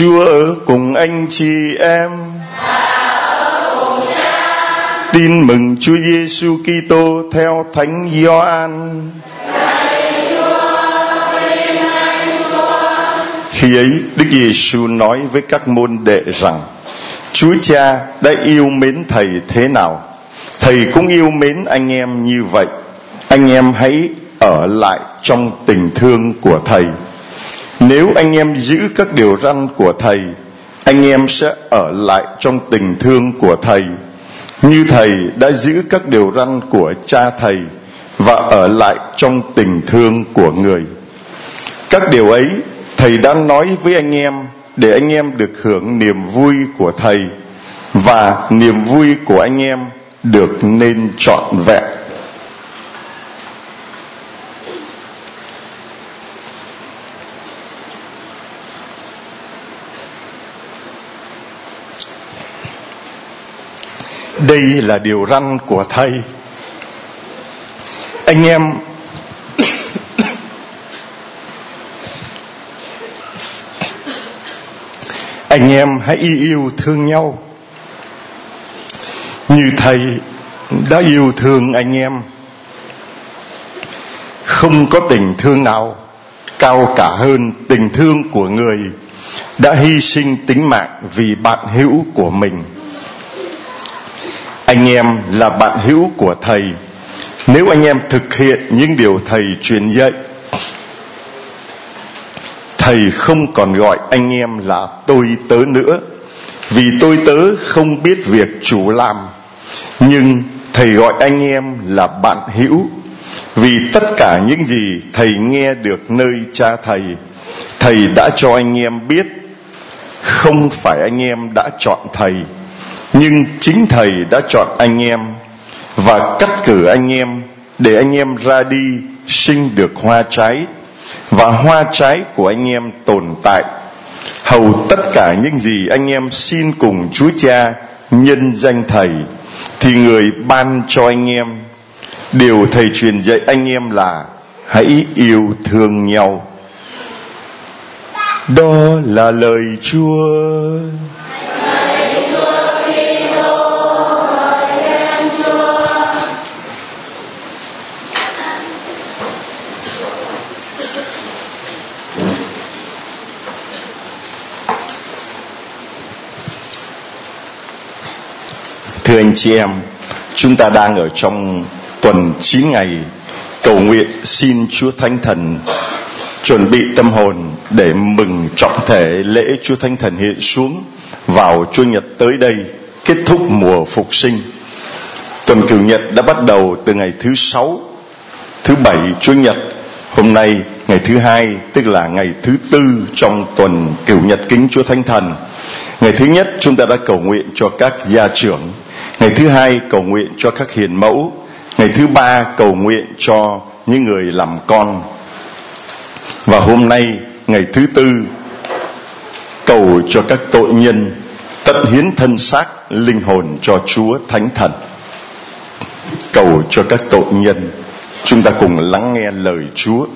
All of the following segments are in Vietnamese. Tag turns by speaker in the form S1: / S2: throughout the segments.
S1: Chúa ở cùng anh chị em. Tin mừng Chúa Giêsu Kitô theo Thánh Gioan. Khi ấy, Đức Giêsu nói với các môn đệ rằng: Chúa Cha đã yêu mến thầy thế nào, thầy cũng yêu mến anh em như vậy. Anh em hãy ở lại trong tình thương của thầy. Nếu anh em giữ các điều răn của thầy, anh em sẽ ở lại trong tình thương của thầy. Như thầy đã giữ các điều răn của cha thầy và ở lại trong tình thương của người. Các điều ấy thầy đã nói với anh em để anh em được hưởng niềm vui của thầy và niềm vui của anh em được nên trọn vẹn đây là điều răn của thầy. Anh em anh em hãy yêu thương nhau. Như thầy đã yêu thương anh em, không có tình thương nào cao cả hơn tình thương của người đã hy sinh tính mạng vì bạn hữu của mình anh em là bạn hữu của thầy. Nếu anh em thực hiện những điều thầy truyền dạy, thầy không còn gọi anh em là tôi tớ nữa. Vì tôi tớ không biết việc chủ làm, nhưng thầy gọi anh em là bạn hữu. Vì tất cả những gì thầy nghe được nơi cha thầy thầy đã cho anh em biết. Không phải anh em đã chọn thầy nhưng chính thầy đã chọn anh em và cắt cử anh em để anh em ra đi sinh được hoa trái. Và hoa trái của anh em tồn tại. Hầu tất cả những gì anh em xin cùng Chúa Cha nhân danh thầy, thì người ban cho anh em. Điều thầy truyền dạy anh em là hãy yêu thương nhau. Đó là lời Chúa. Thưa anh chị em, chúng ta đang ở trong tuần 9 ngày cầu nguyện xin Chúa Thánh Thần chuẩn bị tâm hồn để mừng trọng thể lễ Chúa Thánh Thần hiện xuống vào Chúa Nhật tới đây kết thúc mùa phục sinh. Tuần cửu nhật đã bắt đầu từ ngày thứ sáu, thứ bảy Chúa Nhật, hôm nay ngày thứ hai tức là ngày thứ tư trong tuần cửu nhật kính Chúa Thánh Thần. Ngày thứ nhất chúng ta đã cầu nguyện cho các gia trưởng ngày thứ hai cầu nguyện cho các hiền mẫu. Ngày thứ ba cầu nguyện cho những người làm con. Và hôm nay, ngày thứ tư, cầu cho các tội nhân tận hiến thân xác, linh hồn cho chúa thánh thần. Cầu cho các tội nhân, chúng ta cùng lắng nghe lời chúa.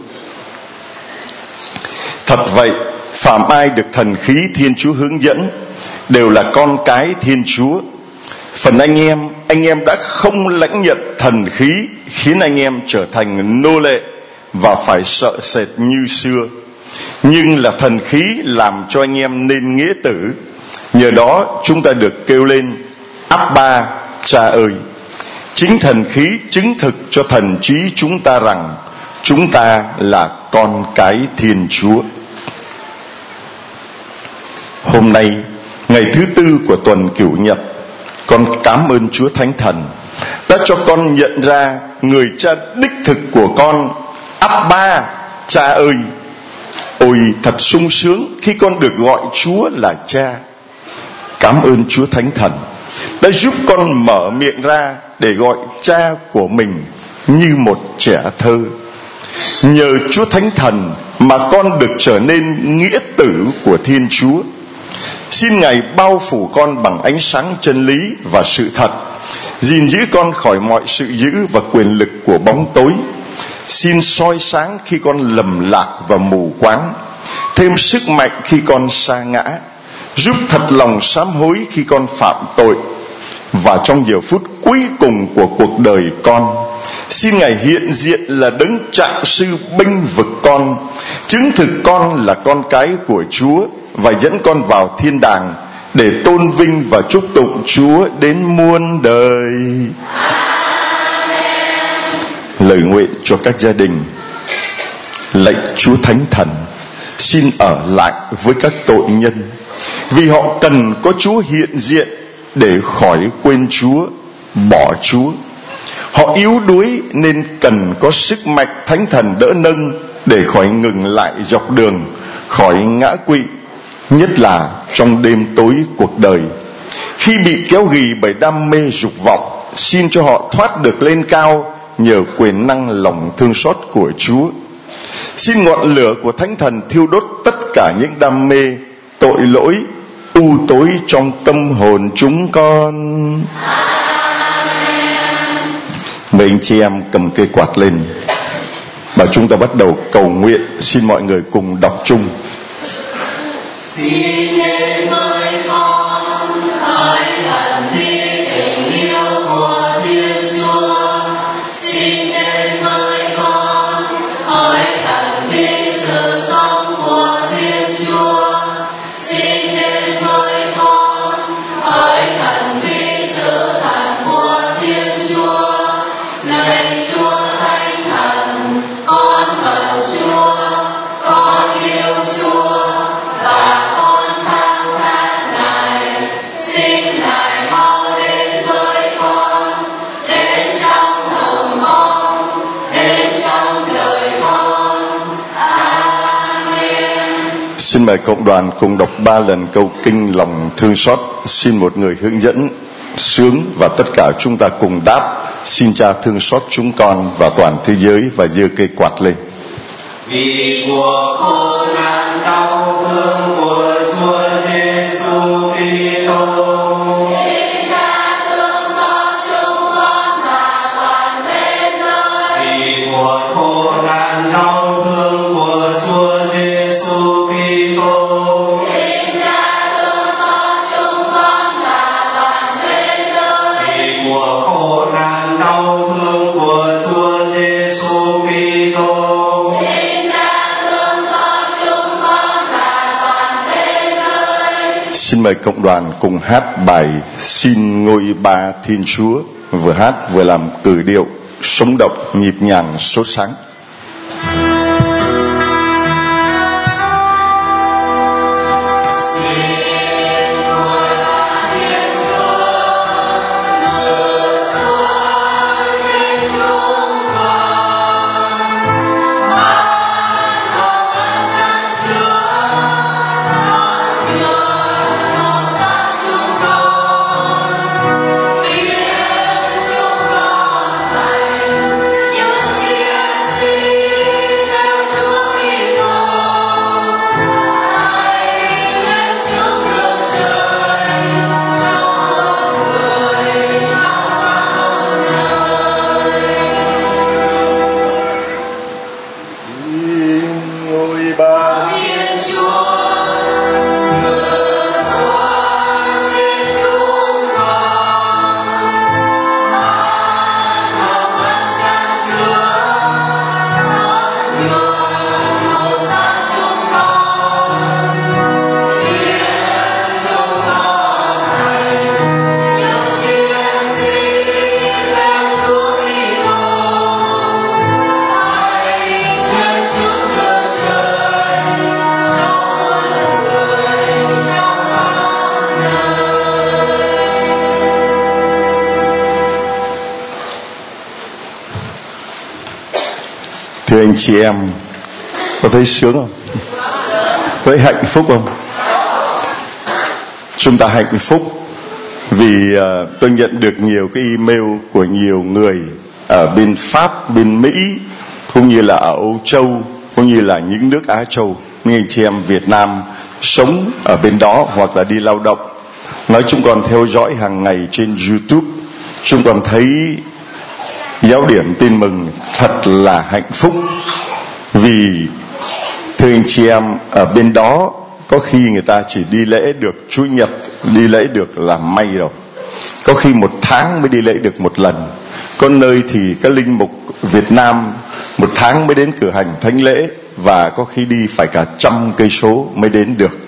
S1: Thật vậy phạm ai được thần khí thiên chúa hướng dẫn, đều là con cái thiên chúa phần anh em anh em đã không lãnh nhận thần khí, khiến anh em trở thành nô lệ và phải sợ sệt như xưa. Nhưng là thần khí làm cho anh em nên nghĩa tử. Nhờ đó, chúng ta được kêu lên áp ba cha ơi. Chính thần khí chứng thực cho thần trí chúng ta rằng chúng ta là con cái thiên chúa. Hôm nay, ngày thứ tư của tuần cửu nhật con cảm ơn Chúa Thánh Thần, đã cho con nhận ra người cha đích thực của con. Abba, cha ơi, ôi thật sung sướng khi con được gọi Chúa là cha. Cảm ơn Chúa Thánh Thần, đã giúp con mở miệng ra để gọi cha của mình như một trẻ thơ. Nhờ Chúa Thánh Thần mà con được trở nên nghĩa tử của Thiên Chúa. Xin Ngài bao phủ con bằng ánh sáng chân lý và sự thật, gìn giữ con khỏi mọi sự dữ và quyền lực của bóng tối. Xin soi sáng khi con lầm lạc và mù quáng, thêm sức mạnh khi con sa ngã giúp thật lòng sám hối khi con phạm tội và trong giờ phút cuối cùng của cuộc đời con xin ngài hiện diện là đấng trạng sư binh vực con chứng thực con là con cái của chúa và dẫn con vào thiên đàng để tôn vinh và chúc tụng chúa đến muôn đời. Lời nguyện cho các gia đình lệnh chúa thánh thần xin ở lại với các tội nhân vì họ cần có chúa hiện diện để khỏi quên chúa bỏ chúa họ yếu đuối nên cần có sức mạnh thánh thần đỡ nâng để khỏi ngừng lại dọc đường, khỏi ngã quỵ, nhất là trong đêm tối cuộc đời. Khi bị kéo gỉ bởi đam mê dục vọng, xin cho họ thoát được lên cao nhờ quyền năng lòng thương xót của chúa. Xin ngọn lửa của thánh thần thiêu đốt tất cả những đam mê, tội lỗi, u tối trong tâm hồn chúng con mời anh chị em cầm cây quạt lên. Và chúng ta bắt đầu cầu nguyện. Xin mọi người cùng đọc chung.
S2: Xin em ơi Xin
S1: mời cộng đoàn cùng đọc ba lần câu kinh lòng thương xót. Xin một người hướng dẫn, sướng và tất cả chúng ta cùng đáp. Xin cha thương xót chúng con và toàn thế giới và giơ cây quạt lên.
S2: vì của con
S1: mời cộng đoàn cùng hát bài Xin ngôi ba Thiên Chúa, vừa hát vừa làm cử điệu sống động nhịp nhàng sốt sáng. Anh chị em, có thấy sướng không? Thấy hạnh phúc không? Chúng ta hạnh phúc vì uh, tôi nhận được nhiều cái email của nhiều người ở bên Pháp, bên Mỹ cũng như là ở Âu Châu cũng như là những nước Á Châu những anh chị em Việt Nam sống ở bên đó hoặc là đi lao động nói chúng con theo dõi hàng ngày trên YouTube chúng con thấy giáo điểm tin mừng thật là hạnh phúc. Vì thưa anh chị em, ở bên đó có khi người ta chỉ đi lễ được chủ nhật, đi lễ được là may rồi. Có khi một tháng mới đi lễ được một lần. Có nơi thì các linh mục Việt Nam một tháng mới đến cử hành thánh lễ và có khi đi phải cả trăm cây số mới đến được.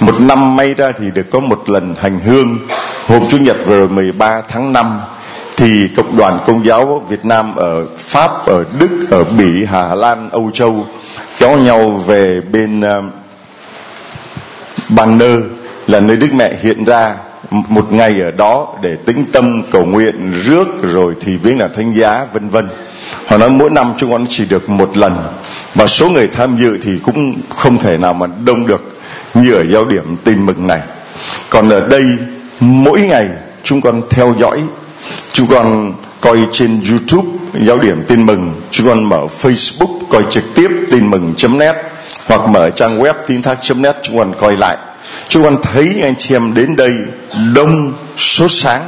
S1: Một năm may ra thì được có một lần hành hương. Hôm chủ nhật vừa rồi 13 tháng 5 thì cộng đoàn công giáo Việt Nam ở Pháp ở Đức ở Bỉ Hà Lan Âu Châu kéo nhau về bên ờ, uh, Banner là nơi Đức Mẹ hiện ra một ngày ở đó để tĩnh tâm cầu nguyện rước rồi thì viếng là thánh giá vân vân. Họ nói mỗi năm chúng con chỉ được một lần và số người tham dự thì cũng không thể nào mà đông được như ở giao điểm tin mừng này. Còn ở đây mỗi ngày chúng con theo dõi chúng con coi trên youtube, giáo điểm tin mừng. Chúng con mở facebook, coi trực tiếp tin mừng net, hoặc mở trang web tin thác net chúng con coi lại. Chúng con thấy anh chị em đến đây đông sốt sáng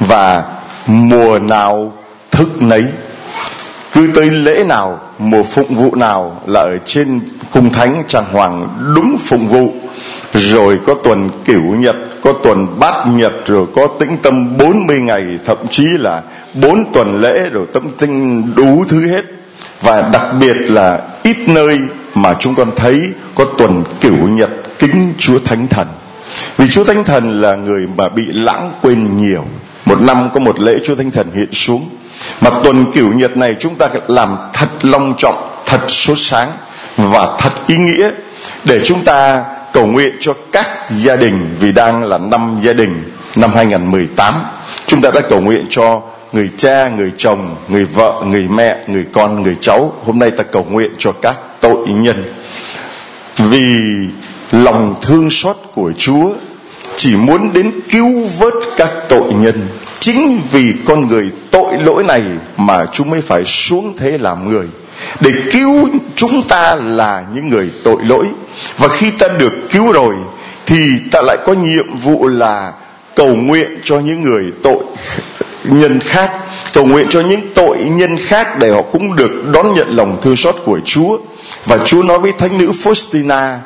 S1: và mùa nào thức nấy. Cứ tới lễ nào, mùa phụng vụ nào là ở trên cung thánh trang hoàng đúng phụng vụ rồi có tuần cửu nhật có tuần bát nhật rồi có tĩnh tâm 40 ngày thậm chí là bốn tuần lễ rồi tâm tinh đủ thứ hết và đặc biệt là ít nơi mà chúng con thấy có tuần cửu nhật kính Chúa Thánh Thần. Vì Chúa Thánh Thần là người mà bị lãng quên nhiều. Một năm có một lễ Chúa Thánh Thần hiện xuống. Mà tuần cửu nhật này chúng ta làm thật long trọng, thật sốt sáng và thật ý nghĩa để chúng ta cầu nguyện cho các gia đình vì đang là năm gia đình năm 2018. Chúng ta đã cầu nguyện cho người cha, người chồng, người vợ, người mẹ, người con, người cháu. Hôm nay ta cầu nguyện cho các tội nhân. Vì lòng thương xót của Chúa chỉ muốn đến cứu vớt các tội nhân. Chính vì con người tội lỗi này mà chúng mới phải xuống thế làm người để cứu chúng ta là những người tội lỗi. Và khi ta được cứu rồi, thì ta lại có nhiệm vụ là cầu nguyện cho những người tội nhân khác, cầu nguyện cho những tội nhân khác để họ cũng được đón nhận lòng thương xót của Chúa. Và Chúa nói với thánh nữ Faustina,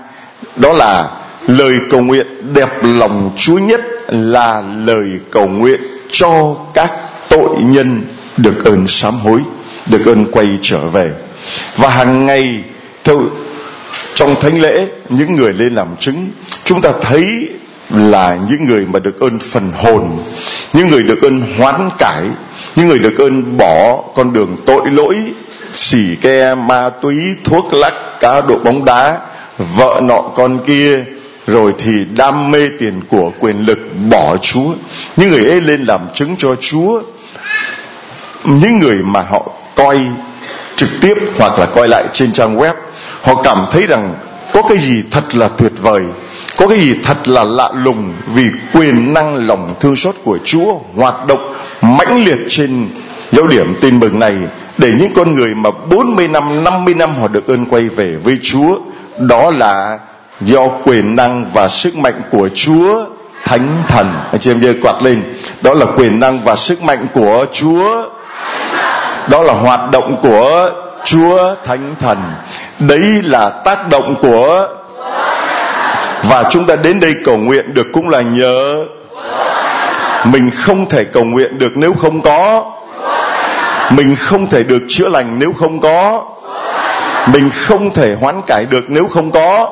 S1: đó là lời cầu nguyện đẹp lòng Chúa nhất là lời cầu nguyện cho các tội nhân được ơn sám hối được ơn quay trở về. Và hàng ngày, theo, trong thánh lễ, những người lên làm chứng, chúng ta thấy là những người mà được ơn phần hồn, những người được ơn hoán cải, những người được ơn bỏ con đường tội lỗi, xỉ ke, ma túy, thuốc lắc, cá độ bóng đá, vợ nọ con kia, rồi thì đam mê tiền của quyền lực bỏ chúa. Những người ấy lên làm chứng cho chúa. Những người mà họ coi trực tiếp hoặc là coi lại trên trang web họ cảm thấy rằng có cái gì thật là tuyệt vời có cái gì thật là lạ lùng vì quyền năng lòng thương xót của Chúa hoạt động mãnh liệt trên dấu điểm tin mừng này để những con người mà 40 năm, 50 năm họ được ơn quay về với Chúa đó là do quyền năng và sức mạnh của Chúa Thánh Thần. Anh chị em giơ quạt lên. Đó là quyền năng và sức mạnh của Chúa đó là hoạt động của Chúa Thánh Thần. Đấy là tác động của và chúng ta đến đây cầu nguyện được cũng là nhờ mình không thể cầu nguyện được nếu không có. Mình không thể được chữa lành nếu không có. Mình không thể hoán cải được nếu không có.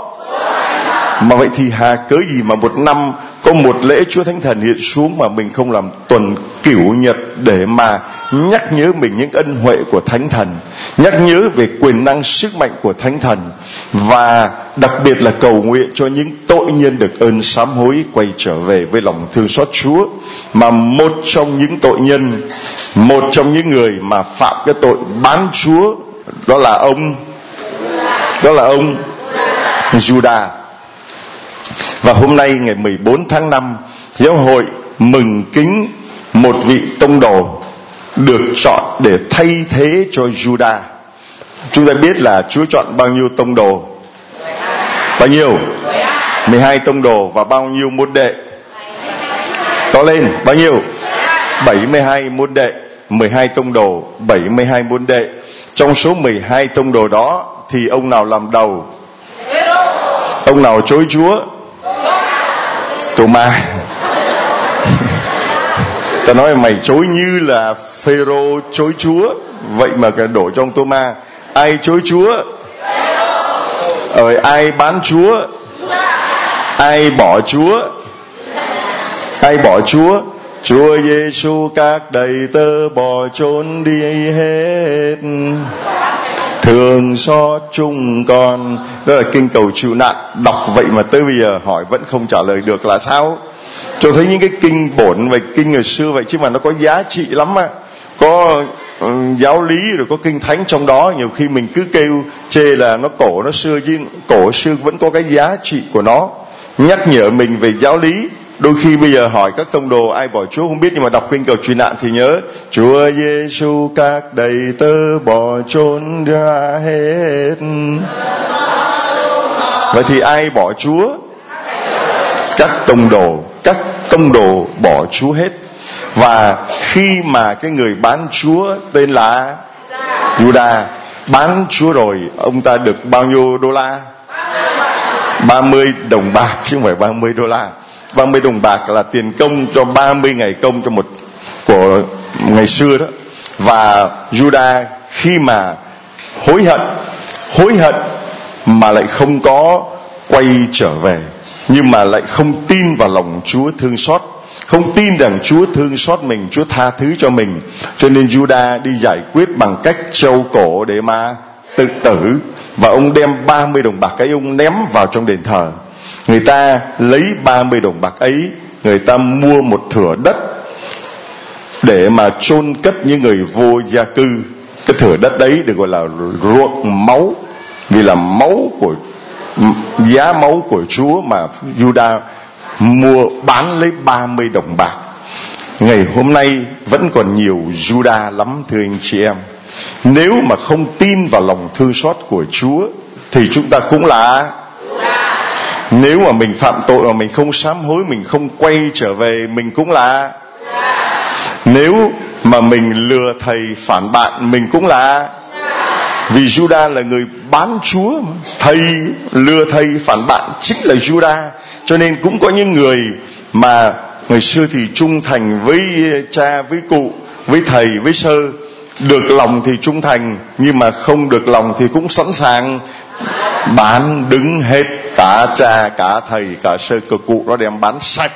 S1: Mà vậy thì hà cớ gì mà một năm có một lễ Chúa Thánh Thần hiện xuống mà mình không làm tuần cửu nhật để mà nhắc nhớ mình những ân huệ của Thánh Thần, nhắc nhớ về quyền năng sức mạnh của Thánh Thần và đặc biệt là cầu nguyện cho những tội nhân được ơn sám hối quay trở về với lòng thương xót Chúa. Mà một trong những tội nhân, một trong những người mà phạm cái tội bán Chúa đó là ông đó là ông Judah và hôm nay ngày 14 tháng 5 giáo hội mừng kính một vị tông đồ được chọn để thay thế cho Judah. Chúng ta biết là Chúa chọn bao nhiêu tông đồ? Bao nhiêu? 12 tông đồ và bao nhiêu môn đệ? To lên, bao nhiêu? 72 môn đệ, 12 tông đồ, 72 môn đệ. Trong số 12 tông đồ đó thì ông nào làm đầu? ông nào chối Chúa Tô Ma. Ta nói mày chối như là Phêrô chối Chúa. Vậy mà cái đổ trong Tô Ma. Ai chối Chúa? Rồi ai bán Chúa? Ai bỏ Chúa? Ai bỏ Chúa? Chúa Giêsu các đầy tớ bỏ trốn đi hết thương xót chung con. Đó là kinh cầu chịu nạn. Đọc vậy mà tới bây giờ hỏi vẫn không trả lời được là sao? Cho thấy những cái kinh bổn về kinh ngày xưa vậy chứ mà nó có giá trị lắm á. Có um, giáo lý rồi có kinh thánh trong đó. Nhiều khi mình cứ kêu chê là nó cổ nó xưa chứ cổ xưa vẫn có cái giá trị của nó. Nhắc nhở mình về giáo lý đôi khi bây giờ hỏi các tông đồ, ai bỏ Chúa không biết, nhưng mà đọc kinh cầu truy nạn thì nhớ, Chúa Giêsu các đầy tớ bỏ trốn ra hết. Vậy thì ai bỏ Chúa? Các tông đồ, các tông đồ bỏ Chúa hết. Và khi mà cái người bán Chúa tên là Juda bán Chúa rồi, ông ta được bao nhiêu đô la? 30 đồng bạc, chứ không phải 30 đô la. 30 đồng bạc là tiền công cho 30 ngày công cho một của ngày xưa đó. Và Juda khi mà hối hận hối hận mà lại không có quay trở về, nhưng mà lại không tin vào lòng Chúa thương xót, không tin rằng Chúa thương xót mình, Chúa tha thứ cho mình. Cho nên Juda đi giải quyết bằng cách trâu cổ để mà tự tử. Và ông đem 30 đồng bạc ấy, ông ném vào trong đền thờ người ta lấy 30 đồng bạc ấy, người ta mua một thửa đất để mà chôn cất những người vô gia cư. Cái thửa đất đấy được gọi là ruộng máu, vì là máu của, giá máu của Chúa mà Juda mua bán lấy 30 đồng bạc. Ngày hôm nay vẫn còn nhiều Juda lắm, thưa anh chị em. Nếu mà không tin vào lòng thương xót của Chúa, thì chúng ta cũng là nếu mà mình phạm tội mà mình không sám hối, mình không quay trở về, mình cũng là. Nếu mà mình lừa thầy phản bạn mình cũng là. Vì Juda là người bán Chúa thầy lừa thầy phản bạn chính là Juda cho nên cũng có những người mà ngày xưa thì trung thành với cha, với cụ, với thầy, với sơ. Được lòng thì trung thành, nhưng mà không được lòng thì cũng sẵn sàng bán, đứng hết cả cha, cả thầy, cả sơ cơ cụ nó đem bán sạch.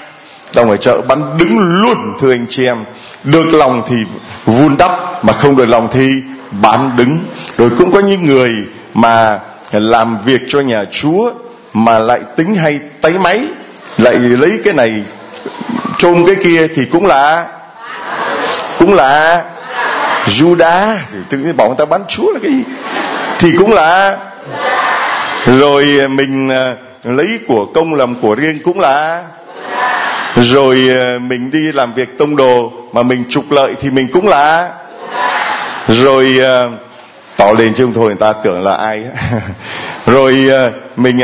S1: Đâu ngoài chợ bán đứng luôn, thưa anh chị em. Được lòng thì vun đắp, mà không được lòng thì bán đứng. Rồi cũng có những người mà làm việc cho nhà chúa mà lại tính hay tay máy, lại lấy cái này chôn cái kia thì cũng là cũng là Judas tự nhiên bảo người ta bán chúa là cái gì? Thì cũng là rồi ờ, mình ờ, lấy của công làm của riêng cũng là. Rồi ờ, mình đi làm việc tông đồ mà mình trục lợi thì mình cũng là. Rồi tỏ lên chứ thôi, người ta tưởng là ai. Rồi mình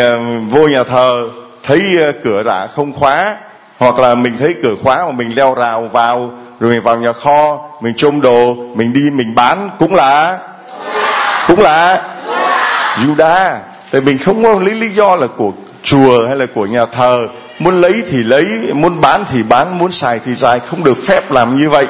S1: vô nhà thờ, thấy cửa đã không khóa, hoặc là mình thấy cửa khóa mà mình leo rào vào, rồi mình vào nhà kho, mình trông đồ, mình đi mình bán, cũng là. Cũng là. Judas tại mình không có lý lý do là của chùa hay là của nhà thờ. Muốn lấy thì lấy, muốn bán thì bán, muốn xài thì xài, không được phép làm như vậy.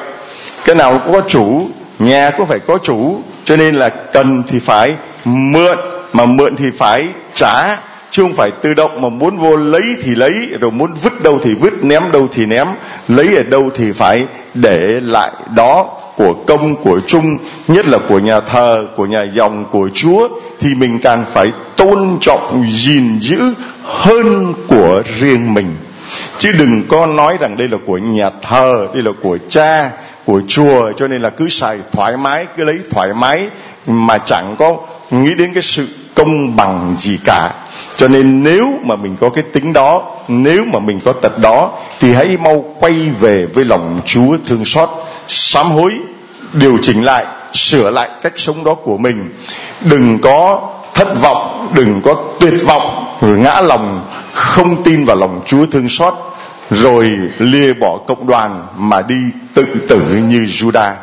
S1: Cái nào cũng có chủ, nhà cũng phải có chủ. Cho nên là cần thì phải mượn, mà mượn thì phải trả, chứ không phải tự động mà muốn vô lấy thì lấy, rồi muốn vứt đâu thì vứt, ném đâu thì ném, lấy ở đâu thì phải để lại đó của công của chung nhất là của nhà thờ, của nhà dòng của chúa, thì mình càng phải tôn trọng, gìn giữ hơn của riêng mình. Chứ đừng có nói rằng đây là của nhà thờ, đây là của cha, của chùa cho nên là cứ xài thoải mái, cứ lấy thoải mái, mà chẳng có nghĩ đến cái sự công bằng gì cả cho nên nếu mà mình có cái tính đó, nếu mà mình có tật đó, thì hãy mau quay về với lòng chúa thương xót, sám hối, điều chỉnh lại, sửa lại cách sống đó của mình. Đừng có thất vọng, đừng có tuyệt vọng rồi ngã lòng, không tin vào lòng chúa thương xót, rồi lìa bỏ cộng đoàn mà đi tự tử như Judah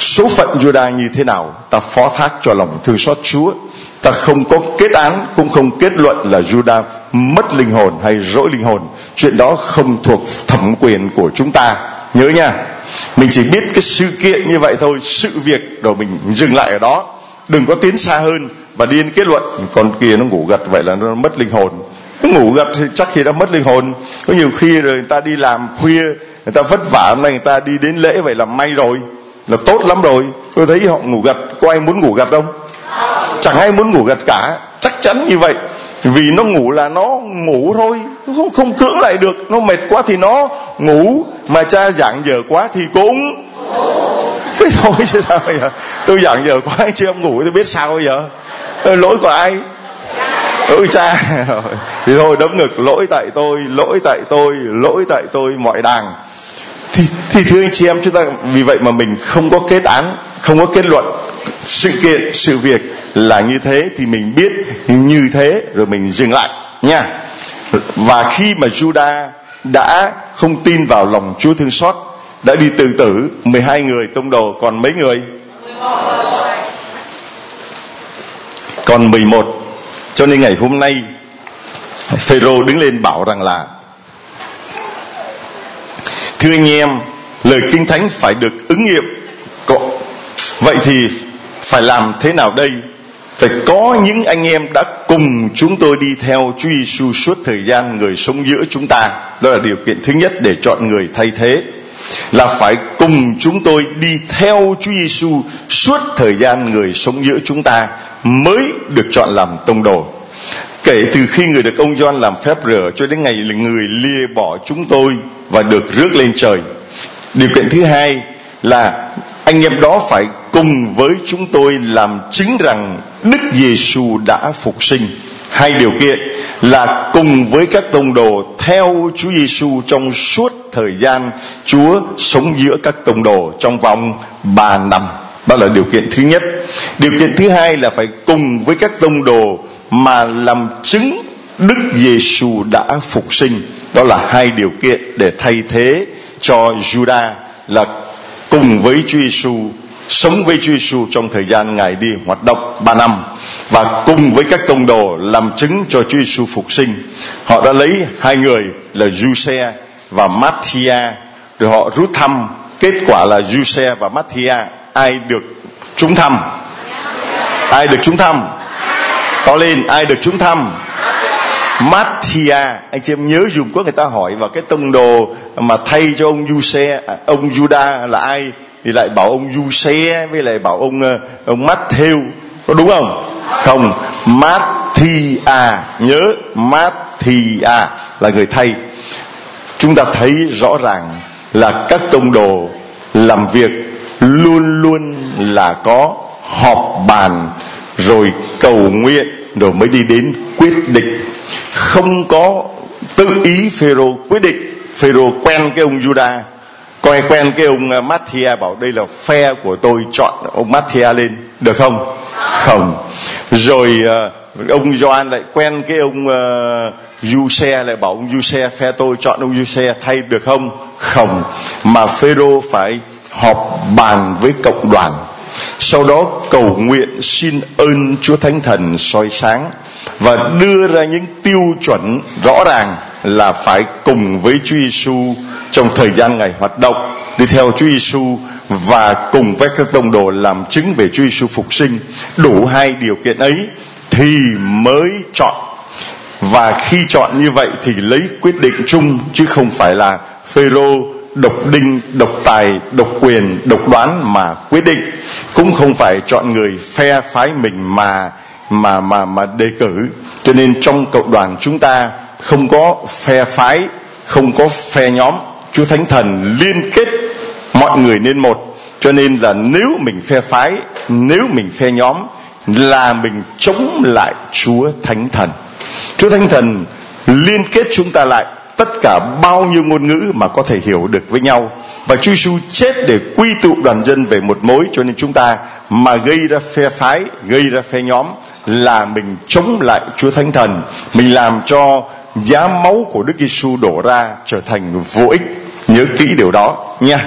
S1: số phận Judah như thế nào, ta phó thác cho lòng thương xót Chúa ta không có kết án, cũng không kết luận là Judah mất linh hồn hay rỗi linh hồn. Chuyện đó không thuộc thẩm quyền của chúng ta. Nhớ nha. Mình chỉ biết cái sự kiện như vậy thôi, sự việc rồi mình dừng lại ở đó. Đừng có tiến xa hơn và đi đến kết luận. Con kia nó ngủ gật vậy là nó mất linh hồn. Nó ngủ gật thì chắc khi đã mất linh hồn. Có nhiều khi rồi người ta đi làm khuya, người ta vất vả, hôm nay người ta đi đến lễ vậy là may rồi, là tốt lắm rồi. Tôi thấy họ ngủ gật. Có ai muốn ngủ gật không? Chẳng ai muốn ngủ gật cả. Chắc chắn như vậy. Vì nó ngủ là nó ngủ thôi. Nó không, không cưỡng lại được. Nó mệt quá thì nó ngủ. Mà cha dặn giờ quá thì cũng thế thôi chứ sao bây giờ? Tôi dặn giờ quá anh chị em ngủ tôi biết sao bây giờ? Lỗi của ai? Lỗi cha. Thì thôi đấm ngực. Lỗi tại tôi lỗi tại tôi lỗi tại tôi mọi đàng. Thì, thì thưa anh chị em chúng ta vì vậy mà mình không có kết án không có kết luận sự kiện sự việc là như thế thì mình biết như thế rồi mình dừng lại, nha. Và khi mà Juda đã không tin vào lòng Chúa thương xót, đã đi tự tử 12 người tông đồ, còn mấy người? Còn 11 cho nên ngày hôm nay, Phêrô đứng lên bảo rằng là, thưa anh em, lời kinh thánh phải được ứng nghiệm. Vậy thì phải làm thế nào đây? Phải có những anh em đã cùng chúng tôi đi theo Chúa Giêsu suốt thời gian người sống giữa chúng ta. Đó là điều kiện thứ nhất để chọn người thay thế. Là phải cùng chúng tôi đi theo Chúa Giêsu suốt thời gian người sống giữa chúng ta mới được chọn làm tông đồ. Kể từ khi người được ông Gioan làm phép rửa cho đến ngày người lìa bỏ chúng tôi và được rước lên trời. Điều kiện thứ hai là anh em đó phải cùng với chúng tôi làm chứng rằng Đức Giêsu đã phục sinh. Hai điều kiện là cùng với các tông đồ theo Chúa Giêsu trong suốt thời gian Chúa sống giữa các tông đồ trong vòng 3 năm. Đó là điều kiện thứ nhất. Điều kiện thứ hai là phải cùng với các tông đồ mà làm chứng Đức Giêsu đã phục sinh. Đó là hai điều kiện để thay thế cho Juda là cùng với Chúa Giêsu sống với Chúa Giêsu trong thời gian ngài đi hoạt động 3 năm và cùng với các tông đồ làm chứng cho Chúa Giêsu phục sinh. Họ đã lấy hai người là Giuse và Matthia rồi họ rút thăm. Kết quả là Giuse và Matthia, ai được chúng thăm? Ai được chúng thăm? To lên, ai được chúng thăm? Matthia. Anh chị em nhớ dùng có người ta hỏi vào cái tông đồ mà thay cho ông Giuse à, ông Juda là ai? Thì lại bảo ông Giuse với lại bảo ông ờ, ông Matthew, có đúng không? Không, Matthia, nhớ, Matthia là người thay. Chúng ta thấy rõ ràng là các tông đồ làm việc luôn luôn là có họp bàn rồi cầu nguyện rồi mới đi đến quyết định. Không có tự ý phêrô quyết định. Phêrô quen cái ông Juda coi quen cái ông uh, Matthia bảo đây là phe của tôi chọn ông Matthia lên được không? Không. Rồi à, ông Gioan lại quen cái ông à, du xe lại bảo ông Giuse phe tôi chọn ông Giuse thay được không? Không. Mà Phêrô phải họp bàn với cộng đoàn. Sau đó cầu nguyện xin ơn Chúa Thánh Thần soi sáng và đưa ra những tiêu chuẩn rõ ràng là phải cùng với Chúa Giêsu trong thời gian ngày hoạt động, đi theo Chúa Giêsu và cùng với các tông đồ làm chứng về Chúa Giêsu phục sinh. Đủ hai điều kiện ấy thì mới chọn. Và khi chọn như vậy thì lấy quyết định chung, chứ không phải là Phêrô độc đinh, độc tài, độc quyền, độc đoán mà quyết định. Cũng không phải chọn người phe phái mình mà mà mà mà đề cử. Cho nên trong cộng đoàn chúng ta không có phe phái, không có phe nhóm. Chúa thánh thần liên kết mọi người nên một. Cho nên là nếu mình phe phái, nếu mình phe nhóm, là mình chống lại chúa thánh thần. Chúa thánh thần liên kết chúng ta lại tất cả bao nhiêu ngôn ngữ mà có thể hiểu được với nhau. Và Chúa Giêsu chết để quy tụ đoàn dân về một mối, cho nên chúng ta mà gây ra phe phái, gây ra phe nhóm, là mình chống lại Chúa Thánh Thần. Mình làm cho giá máu của Đức Giêsu đổ ra trở thành vô ích. Nhớ kỹ điều đó nha.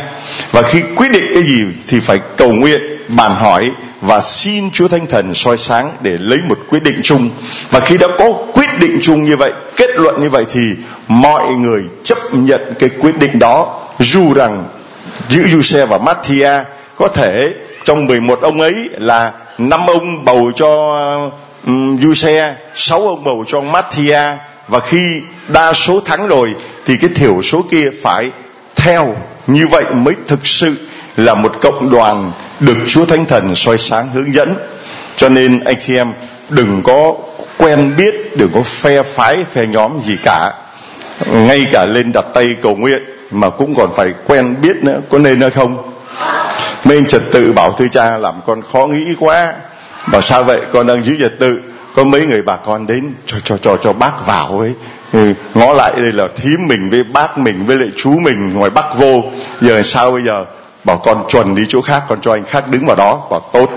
S1: Và khi quyết định cái gì thì phải cầu nguyện bàn hỏi và xin Chúa Thánh Thần soi sáng để lấy một quyết định chung. Và khi đã có quyết định chung như vậy kết luận như vậy thì mọi người chấp nhận cái quyết định đó. Dù rằng giữ Giuse và Matthia có thể trong 11 ông ấy là năm ông bầu cho um, Giuse, sáu ông bầu cho Matthia và khi đa số thắng rồi, thì cái thiểu số kia phải theo. Như vậy mới thực sự là một cộng đoàn được Chúa Thánh Thần soi sáng hướng dẫn. Cho nên anh chị em đừng có quen biết, đừng có phe phái, phe nhóm gì cả. Ngay cả lên đặt tay cầu nguyện mà cũng còn phải quen biết nữa. Có nên hay không? Nên trật tự bảo thưa cha làm con khó nghĩ quá. Bảo sao vậy? Con đang giữ trật tự có mấy người bà con đến cho cho cho cho bác vào ấy. Ừ, ngó lại đây là thím mình với bác mình với lại chú mình ngoài bắc vô. Giờ sao bây giờ? Bảo con chuẩn đi chỗ khác con cho anh khác đứng vào đó. Bảo tốt.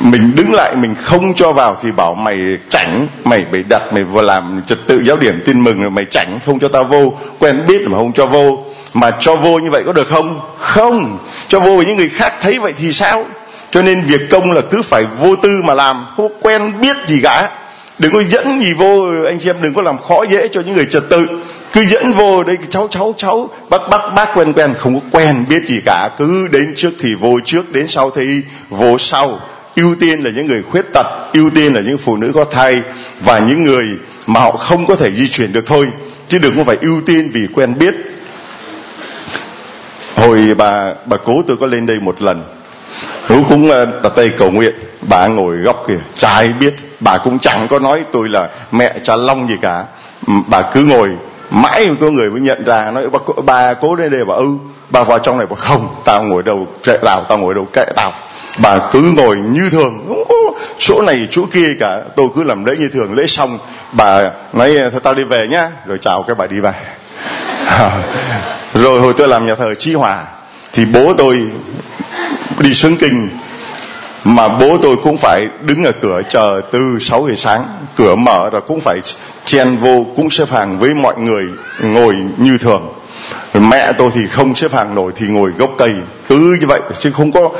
S1: Mình đứng lại mình không cho vào thì bảo mày chảnh mày bị đặt mày vừa làm trật tự giáo điểm tin mừng rồi mày chảnh không cho tao vô. Quen biết mà không cho vô. Mà cho vô như vậy có được không? Không. Cho vô với những người khác thấy vậy thì sao? Cho nên việc công là cứ phải vô tư mà làm, không quen biết gì cả. Đừng có dẫn gì vô, anh chị em đừng có làm khó dễ cho những người trật tự. Cứ dẫn vô đây cháu cháu cháu, bác bác bác quen quen, không có quen biết gì cả. Cứ đến trước thì vô trước, đến sau thì vô sau. Ưu tiên là những người khuyết tật, ưu tiên là những phụ nữ có thai và những người mà họ không có thể di chuyển được thôi. Chứ đừng có phải ưu tiên vì quen biết. Hồi bà bà cố tôi có lên đây một lần. Hữu cũng là đặt tay cầu nguyện bà ngồi góc kìa chả ai biết bà cũng chẳng có nói tôi là mẹ cha long gì cả. Bà cứ ngồi mãi có người mới nhận ra nói bà, bà cố lên đây bà ư bà vào trong này bà không tao ngồi đâu kệ tao tao ngồi đâu kệ tao. Bà cứ ngồi như thường. Chỗ này chỗ kia cả tôi cứ làm lễ như thường. Lễ xong bà nói thôi tao đi về nhá rồi chào cái bà đi về. Rồi hồi tôi làm nhà thờ chi hòa thì bố tôi đi sướng kinh, mà bố tôi cũng phải đứng ở cửa chờ từ 6 giờ sáng. Cửa mở rồi cũng phải chen vô, cũng xếp hàng với mọi người ngồi như thường. Mẹ tôi thì không xếp hàng nổi, thì ngồi gốc cây, cứ như vậy. Chứ không có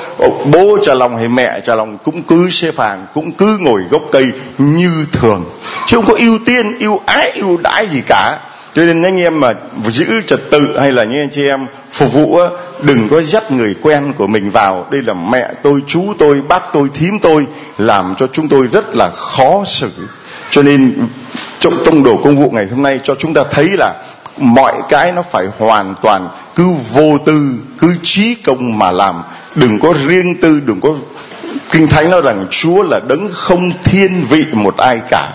S1: bố cha lòng hay mẹ cha lòng cũng cứ xếp hàng, cũng cứ ngồi gốc cây như thường. Chứ không có ưu tiên, ưu ái, ưu đãi gì cả cho nên anh em mà giữ trật tự hay là như anh chị em phục vụ đừng có dắt người quen của mình vào. Đây là mẹ tôi, chú tôi, bác tôi, thím tôi, làm cho chúng tôi rất là khó xử. Cho nên trong tông đồ công vụ ngày hôm nay cho chúng ta thấy là mọi cái nó phải hoàn toàn cứ vô tư, cứ trí công mà làm. Đừng có riêng tư, đừng có kinh thánh nói rằng chúa là đấng không thiên vị một ai cả.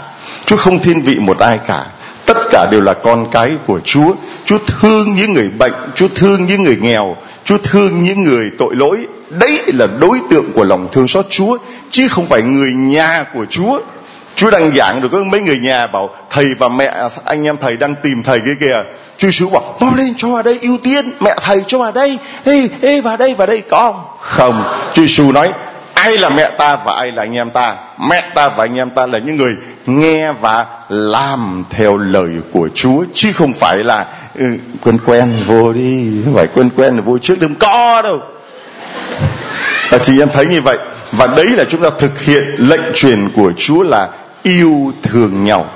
S1: Chúa không thiên vị một ai cả tất cả đều là con cái của chúa chúa thương những người bệnh chúa thương những người nghèo chúa thương những người tội lỗi đấy là đối tượng của lòng thương xót chúa chứ không phải người nhà của chúa Chúa đang giảng rồi có mấy người nhà bảo thầy và mẹ anh em thầy đang tìm thầy kia kìa. Chúa Chúa bảo mau lên cho vào đây ưu tiên mẹ thầy cho vào đây. Ê, ê vào đây vào đây có không? Không. Chúa Chúa nói ai là mẹ ta và ai là anh em ta? Mẹ ta và anh em ta là những người nghe và làm theo lời của chúa chứ không phải là ừ, quen quen vô đi không phải quen quen là vô trước đừng có đâu. Và chị em thấy như vậy. Và đấy là chúng ta thực hiện lệnh truyền của chúa là yêu thương nhau.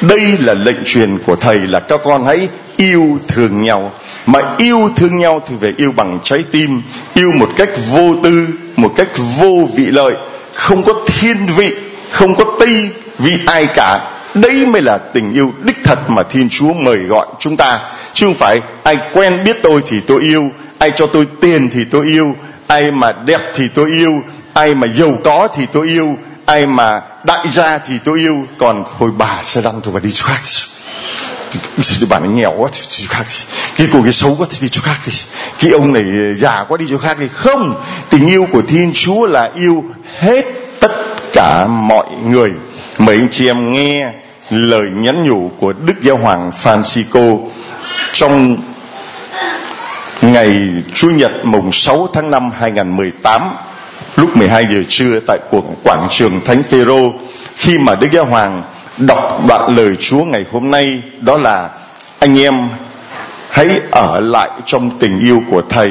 S1: Đây là lệnh truyền của thầy là các con hãy yêu thương nhau. Mà yêu thương nhau thì phải yêu bằng trái tim yêu một cách vô tư một cách vô vị lợi, không có thiên vị, không có tây vị ai cả. Đây mới là tình yêu đích thật mà thiên chúa mời gọi chúng ta. Chứ không phải ai quen biết tôi thì tôi yêu, ai cho tôi tiền thì tôi yêu, ai mà đẹp thì tôi yêu, ai mà giàu có thì tôi yêu, ai mà đại gia thì tôi yêu. Còn hồi bà sẽ lăn tôi và đi chỗ khác thì bạn ấy nghèo quá thì chỗ khác đi. Cái cô cái xấu quá, thì đi chỗ khác đi. Cái ông này già quá, đi chỗ khác đi. Không, tình yêu của thiên chúa là yêu hết tất cả mọi người. Mời anh chị em nghe lời nhắn nhủ của đức giáo hoàng francisco trong ngày Chủ nhật mùng 6 tháng 5 2018 lúc 12 giờ trưa tại cuộc quảng trường Thánh Phêrô, khi mà Đức Giáo Hoàng đọc đoạn lời Chúa ngày hôm nay, đó là, anh em, hãy ở lại trong tình yêu của thầy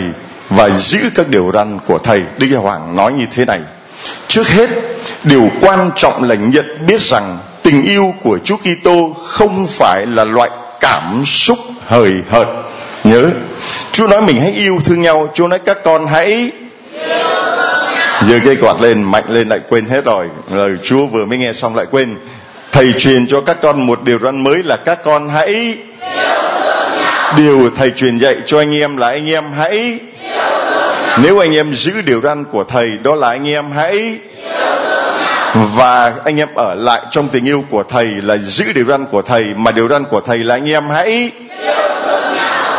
S1: và giữ các điều răn của thầy. Đức Giáo Hoàng nói như thế này, trước hết, điều quan trọng là nhận biết rằng tình yêu của Chúa Kitô không phải là loại cảm xúc hời hợt. Nhớ, Chúa nói mình hãy yêu thương nhau, Chúa nói các con hãy giơ cây quạt lên, mạnh lên lại quên hết rồi. Lời Chúa vừa mới nghe xong lại quên thầy truyền cho các con một điều răn mới là các con hãy điều thầy truyền dạy cho anh em là anh em hãy nếu anh em giữ điều răn của thầy, đó là anh em hãy và anh em ở lại trong tình yêu của thầy là giữ điều răn của thầy, mà điều răn của thầy là anh em hãy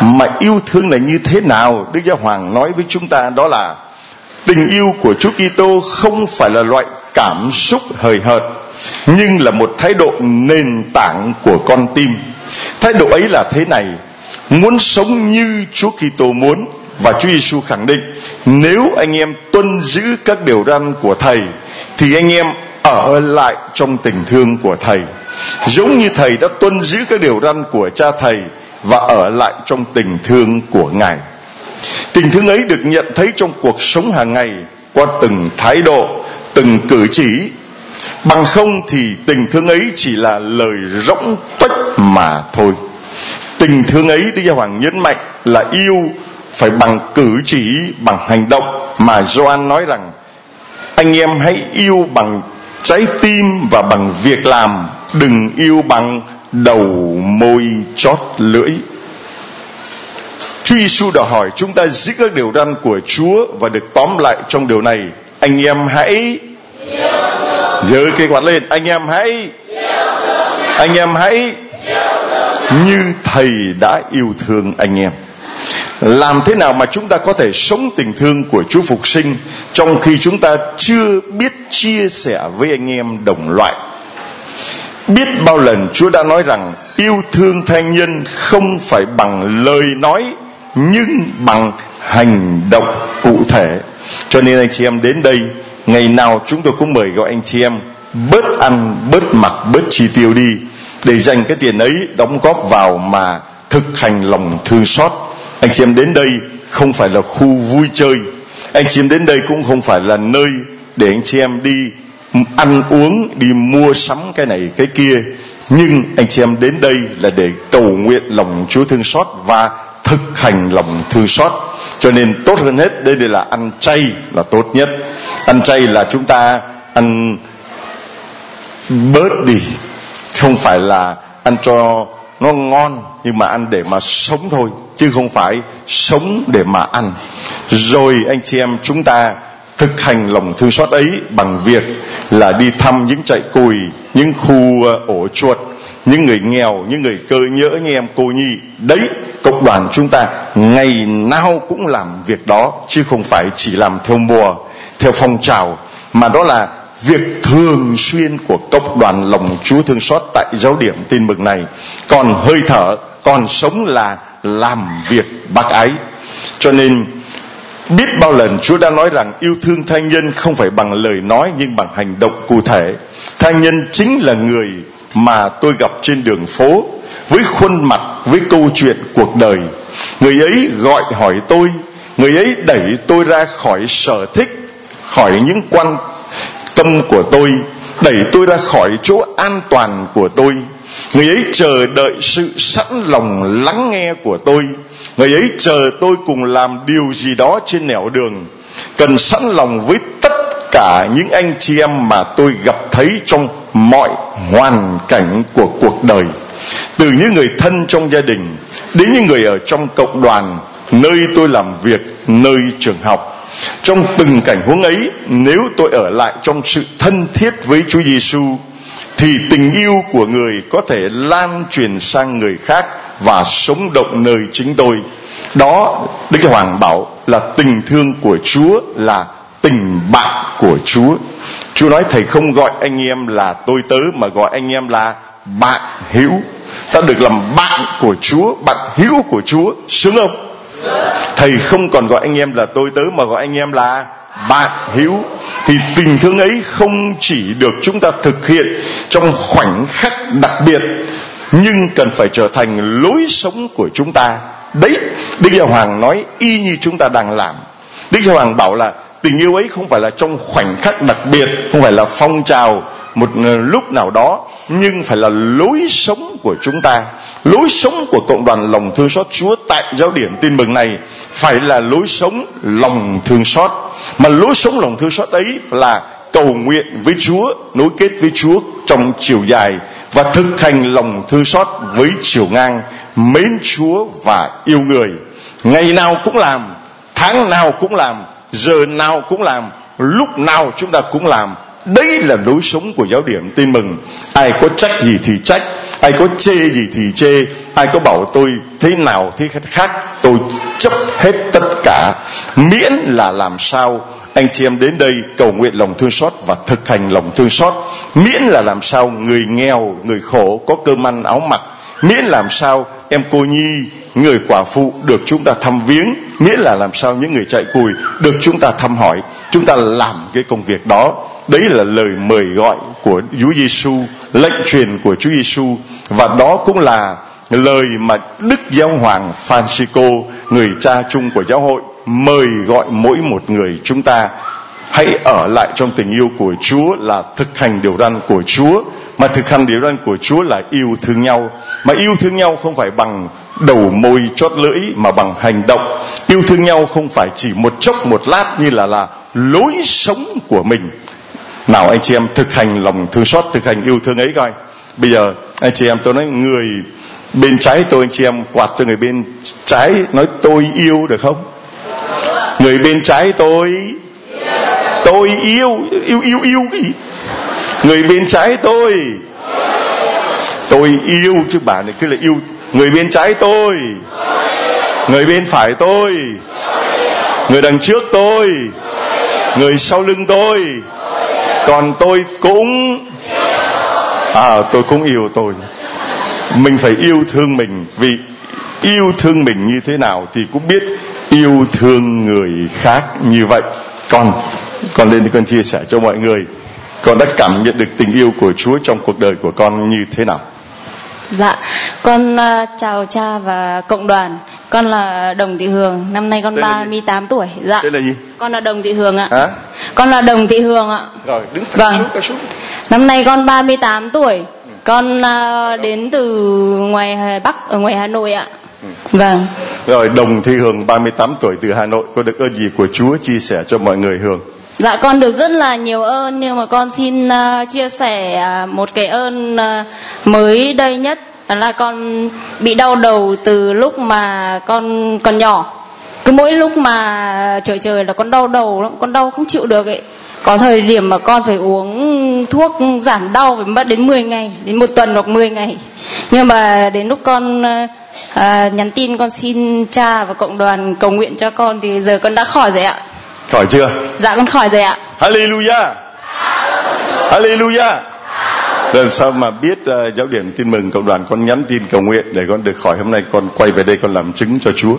S1: mà yêu thương là như thế nào? Đức giáo hoàng nói với chúng ta đó là tình yêu của chúa kitô không phải là loại cảm xúc hời hợt nhưng là một thái độ nền tảng của con tim. Thái độ ấy là thế này, muốn sống như chúa kitô muốn. Và chúa giêsu khẳng định, nếu anh em tuân giữ các điều răn của thầy, thì anh em ở lại trong tình thương của thầy. Giống như thầy đã tuân giữ các điều răn của cha thầy và ở lại trong tình thương của ngài. Tình thương ấy được nhận thấy trong cuộc sống hàng ngày qua từng thái độ, từng cử chỉ bằng không thì tình thương ấy chỉ là lời rỗng tuếch mà thôi. Tình thương ấy, đức giáo hoàng nhấn mạnh là yêu phải bằng cử chỉ, bằng hành động. Mà Gioan nói rằng, anh em hãy yêu bằng trái tim và bằng việc làm. Đừng yêu bằng đầu môi chót lưỡi. Chúa Giêsu đã hỏi chúng ta giữ các điều răn của Chúa và được tóm lại trong điều này. Anh em hãy giơ cái quạt lên. Anh em hãy anh em hãy như thầy đã yêu thương anh em. Làm thế nào mà chúng ta có thể sống tình thương của Chúa phục sinh trong khi chúng ta chưa biết chia sẻ với anh em đồng loại? Biết bao lần Chúa đã nói rằng yêu thương thanh nhân không phải bằng lời nói, nhưng bằng hành động cụ thể. Cho nên anh chị em đến đây ngày nào chúng tôi cũng mời gọi anh chị em bớt ăn, bớt mặc, bớt chi tiêu đi để dành cái tiền ấy đóng góp vào mà thực hành lòng thương xót. Anh chị em đến đây không phải là khu vui chơi. Anh chị em đến đây cũng không phải là nơi để anh chị em đi ăn uống, đi mua sắm cái này, cái kia. Nhưng anh chị em đến đây là để cầu nguyện lòng Chúa thương xót và thực hành lòng thương xót cho nên tốt hơn hết, đây là ăn chay là tốt nhất. Ăn chay là chúng ta ăn bớt đi. Không phải là ăn cho nó ngon, nhưng mà ăn để mà sống thôi, chứ không phải sống để mà ăn. Rồi, anh chị em, chúng ta thực hành lòng thương xót ấy bằng việc là đi thăm những trại cùi, những khu ổ chuột, những người nghèo, những người cơ nhỡ như em, cô nhi. Đấy cộng đoàn chúng ta ngày nào cũng làm việc đó, chứ không phải chỉ làm theo mùa, theo phong trào, mà đó là việc thường xuyên của cộng đoàn lòng Chúa thương xót tại giáo điểm tin mừng này. Còn hơi thở, còn sống là làm việc bác ái. Cho nên, biết bao lần Chúa đã nói rằng yêu thương thanh nhân không phải bằng lời nói nhưng bằng hành động cụ thể. Thanh nhân chính là người mà tôi gặp trên đường phố với khuôn mặt, với câu chuyện cuộc đời. Người ấy gọi hỏi tôi, người ấy đẩy tôi ra khỏi sở thích, khỏi những quan tâm của tôi, đẩy tôi ra khỏi chỗ an toàn của tôi. Người ấy chờ đợi sự sẵn lòng lắng nghe của tôi. Người ấy chờ tôi cùng làm điều gì đó trên nẻo đường. Cần sẵn lòng với tất cả những anh chị em mà tôi gặp thấy trong mọi hoàn cảnh của cuộc đời từ những người thân trong gia đình đến những người ở trong cộng đoàn, nơi tôi làm việc, nơi trường học. Trong từng cảnh huống ấy, nếu tôi ở lại trong sự thân thiết với Chúa Giêsu thì tình yêu của người có thể lan truyền sang người khác và sống động nơi chính tôi. Đó, đức hoàng bảo là tình thương của chúa là tình bạn của chúa. Chúa nói, thầy không gọi anh em là tôi tớ, mà gọi anh em là bạn hữu ta được làm bạn của chúa, bạn hữu của chúa. Sướng không thầy không còn gọi anh em là tôi tớ, mà gọi anh em là bạn hữu. Thì tình thương ấy không chỉ được chúng ta thực hiện trong khoảnh khắc đặc biệt, nhưng cần phải trở thành lối sống của chúng ta. Đấy, đức giáo hoàng nói y như chúng ta đang làm. Đức giáo hoàng bảo là tình yêu ấy không phải là trong khoảnh khắc đặc biệt, không phải là phong trào một lúc nào đó, nhưng phải là lối sống của chúng ta. Lối sống của cộng đoàn lòng thương xót Chúa tại giáo điểm tin mừng này phải là lối sống lòng thương xót. Mà lối sống lòng thương xót ấy là cầu nguyện với Chúa, nối kết với Chúa trong chiều dài và thực hành lòng thương xót với chiều ngang, mến Chúa và yêu người. Ngày nào cũng làm, tháng nào cũng làm, giờ nào cũng làm, lúc nào chúng ta cũng làm đấy là lối sống của giáo điểm. Tin mừng, ai có trách gì thì trách, ai có chê gì thì chê, ai có bảo tôi thế nào thế khác, tôi chấp hết tất cả. Miễn là làm sao anh chị em đến đây cầu nguyện lòng thương xót và thực hành lòng thương xót. Miễn là làm sao người nghèo, người khổ có cơm ăn áo mặc. Miễn làm sao em cô nhi, người quả phụ được chúng ta thăm viếng. Miễn là làm sao những người chạy cùi được chúng ta thăm hỏi, chúng ta làm cái công việc đó đấy là lời mời gọi của Chúa Giêsu lệnh truyền của Chúa Giêsu và đó cũng là lời mà Đức Giáo hoàng Francisco, người cha chung của giáo hội, mời gọi mỗi một người chúng ta hãy ở lại trong tình yêu của Chúa là thực hành điều răn của Chúa. Mà thực hành điều răn của Chúa là yêu thương nhau. Mà yêu thương nhau không phải bằng đầu môi chót lưỡi, mà bằng hành động. Yêu thương nhau không phải chỉ một chốc, một lát như là là lối sống của mình nào, anh chị em thực hành lòng thương xót, thực hành yêu thương ấy coi. Bây giờ, anh chị em, tôi nói người bên trái tôi, anh chị em quạt cho người bên trái nói tôi yêu được không? Người bên trái tôi tôi yêu yêu yêu yêu cái gì? Người bên trái tôi tôi yêu, chứ bà này cứ là yêu. Người bên trái tôi, người bên phải tôi, người đằng trước tôi, người sau lưng tôi còn tôi cũng à tôi cũng yêu tôi mình phải yêu thương mình vì yêu thương mình như thế nào thì cũng biết yêu thương người khác như vậy con con lên thì con chia sẻ cho mọi người con đã cảm nhận được tình yêu của Chúa trong cuộc đời của con như thế nào
S3: Dạ, con uh, chào cha và cộng đoàn. Con là Đồng Thị Hường, năm nay con
S1: Tên là gì?
S3: 38 tuổi. Dạ.
S1: tên là gì
S3: Con là Đồng Thị Hường ạ.
S1: hả
S3: Con là Đồng Thị Hường ạ.
S1: rồi đứng thẳng
S3: Vâng.
S1: xuống, xuống
S3: Năm nay con 38 tuổi. Con uh, đến từ ngoài Hà Bắc ở ngoài Hà Nội ạ. Vâng.
S1: rồi đồng thị hường 38 tuổi từ Hà Nội có được ơn gì của Chúa chia sẻ cho mọi người hường
S3: Dạ con được rất là nhiều ơn nhưng mà con xin uh, chia sẻ uh, một cái ơn uh, mới đây nhất là con bị đau đầu từ lúc mà con còn nhỏ. Cứ mỗi lúc mà trời trời là con đau đầu lắm, con đau không chịu được ấy. Có thời điểm mà con phải uống thuốc giảm đau phải mất đến 10 ngày, đến một tuần hoặc 10 ngày. Nhưng mà đến lúc con à, nhắn tin con xin cha và cộng đoàn cầu nguyện cho con thì giờ con đã khỏi rồi ạ.
S1: khỏi chưa
S3: Dạ con khỏi rồi ạ.
S1: Hallelujah Hallelujah làm sao mà biết uh, giáo điểm tin mừng cộng đoàn con nhắn tin cầu nguyện để con được khỏi hôm nay con quay về đây con làm chứng cho Chúa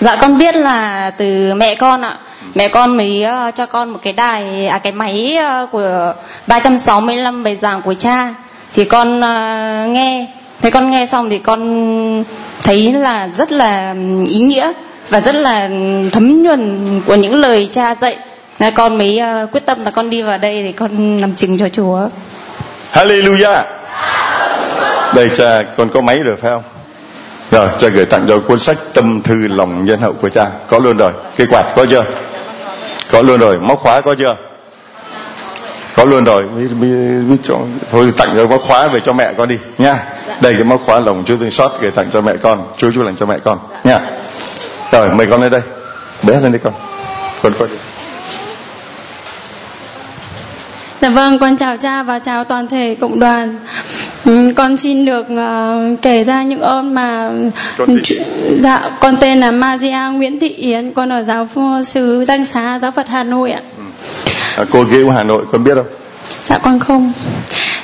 S3: Dạ con biết là từ mẹ con ạ. Mẹ con mới uh, cho con một cái đài à cái máy uh, của 365 bài giảng của cha thì con uh, nghe thế con nghe xong thì con thấy là rất là ý nghĩa và rất là thấm nhuần của những lời cha dạy Nên con mới uh, quyết tâm là con đi vào đây để con làm chứng cho Chúa.
S1: Hallelujah. Đây, cha, con có máy rồi, phải không? Rồi, cha gửi tặng cho cuốn sách tâm thư lòng nhân hậu của cha. Có luôn rồi. Cây quạt có chưa? Có luôn rồi. Móc khóa có chưa? Có luôn rồi. Cho, thôi, tặng cho móc khóa về cho mẹ con đi, nha. Đây, cái móc khóa lòng chúa thương xót gửi tặng cho mẹ con. Chúa chúa lành cho mẹ con, nha. Rồi, mời con lên đây. Bé lên đây con. Con con đi.
S4: Dạ vâng, con chào cha và chào toàn thể cộng đoàn. Ừ, Con xin được ờ, kể ra những ơn mà
S1: Con
S4: dạ con tên là Maria Nguyễn Thị Yến, con ở giáo xứ Danh Xá giáo Phật Hà Nội ạ.
S1: à, cô ghế Hà Nội con biết không
S4: Dạ con không.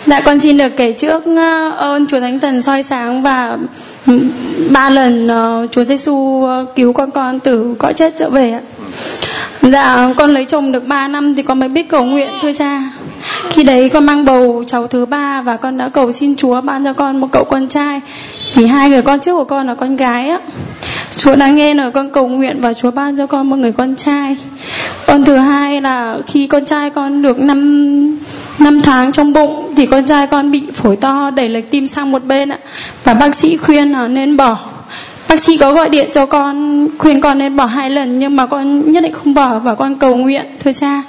S4: Dạ con xin được kể trước ờ, ơn Chúa Thánh Thần soi sáng và ừ, ba lần ờ, Chúa Giêsu cứu con con từ cõi chết trở về ạ. Dạ con lấy chồng được 3 năm thì con mới biết cầu nguyện thưa cha. Khi đấy con mang bầu cháu thứ ba và con đã cầu xin Chúa ban cho con một cậu con trai. Thì hai người con trước của con là con gái á. Chúa đã nghe lời con cầu nguyện và Chúa ban cho con một người con trai. Con thứ hai là khi con trai con được năm năm tháng trong bụng thì con trai con bị phổi to, đẩy lệch tim sang một bên ạ. Và bác sĩ khuyên là nên bỏ. Bác sĩ có gọi điện cho con, khuyên con nên bỏ hai lần, nhưng mà con nhất định không bỏ và con cầu nguyện thưa cha.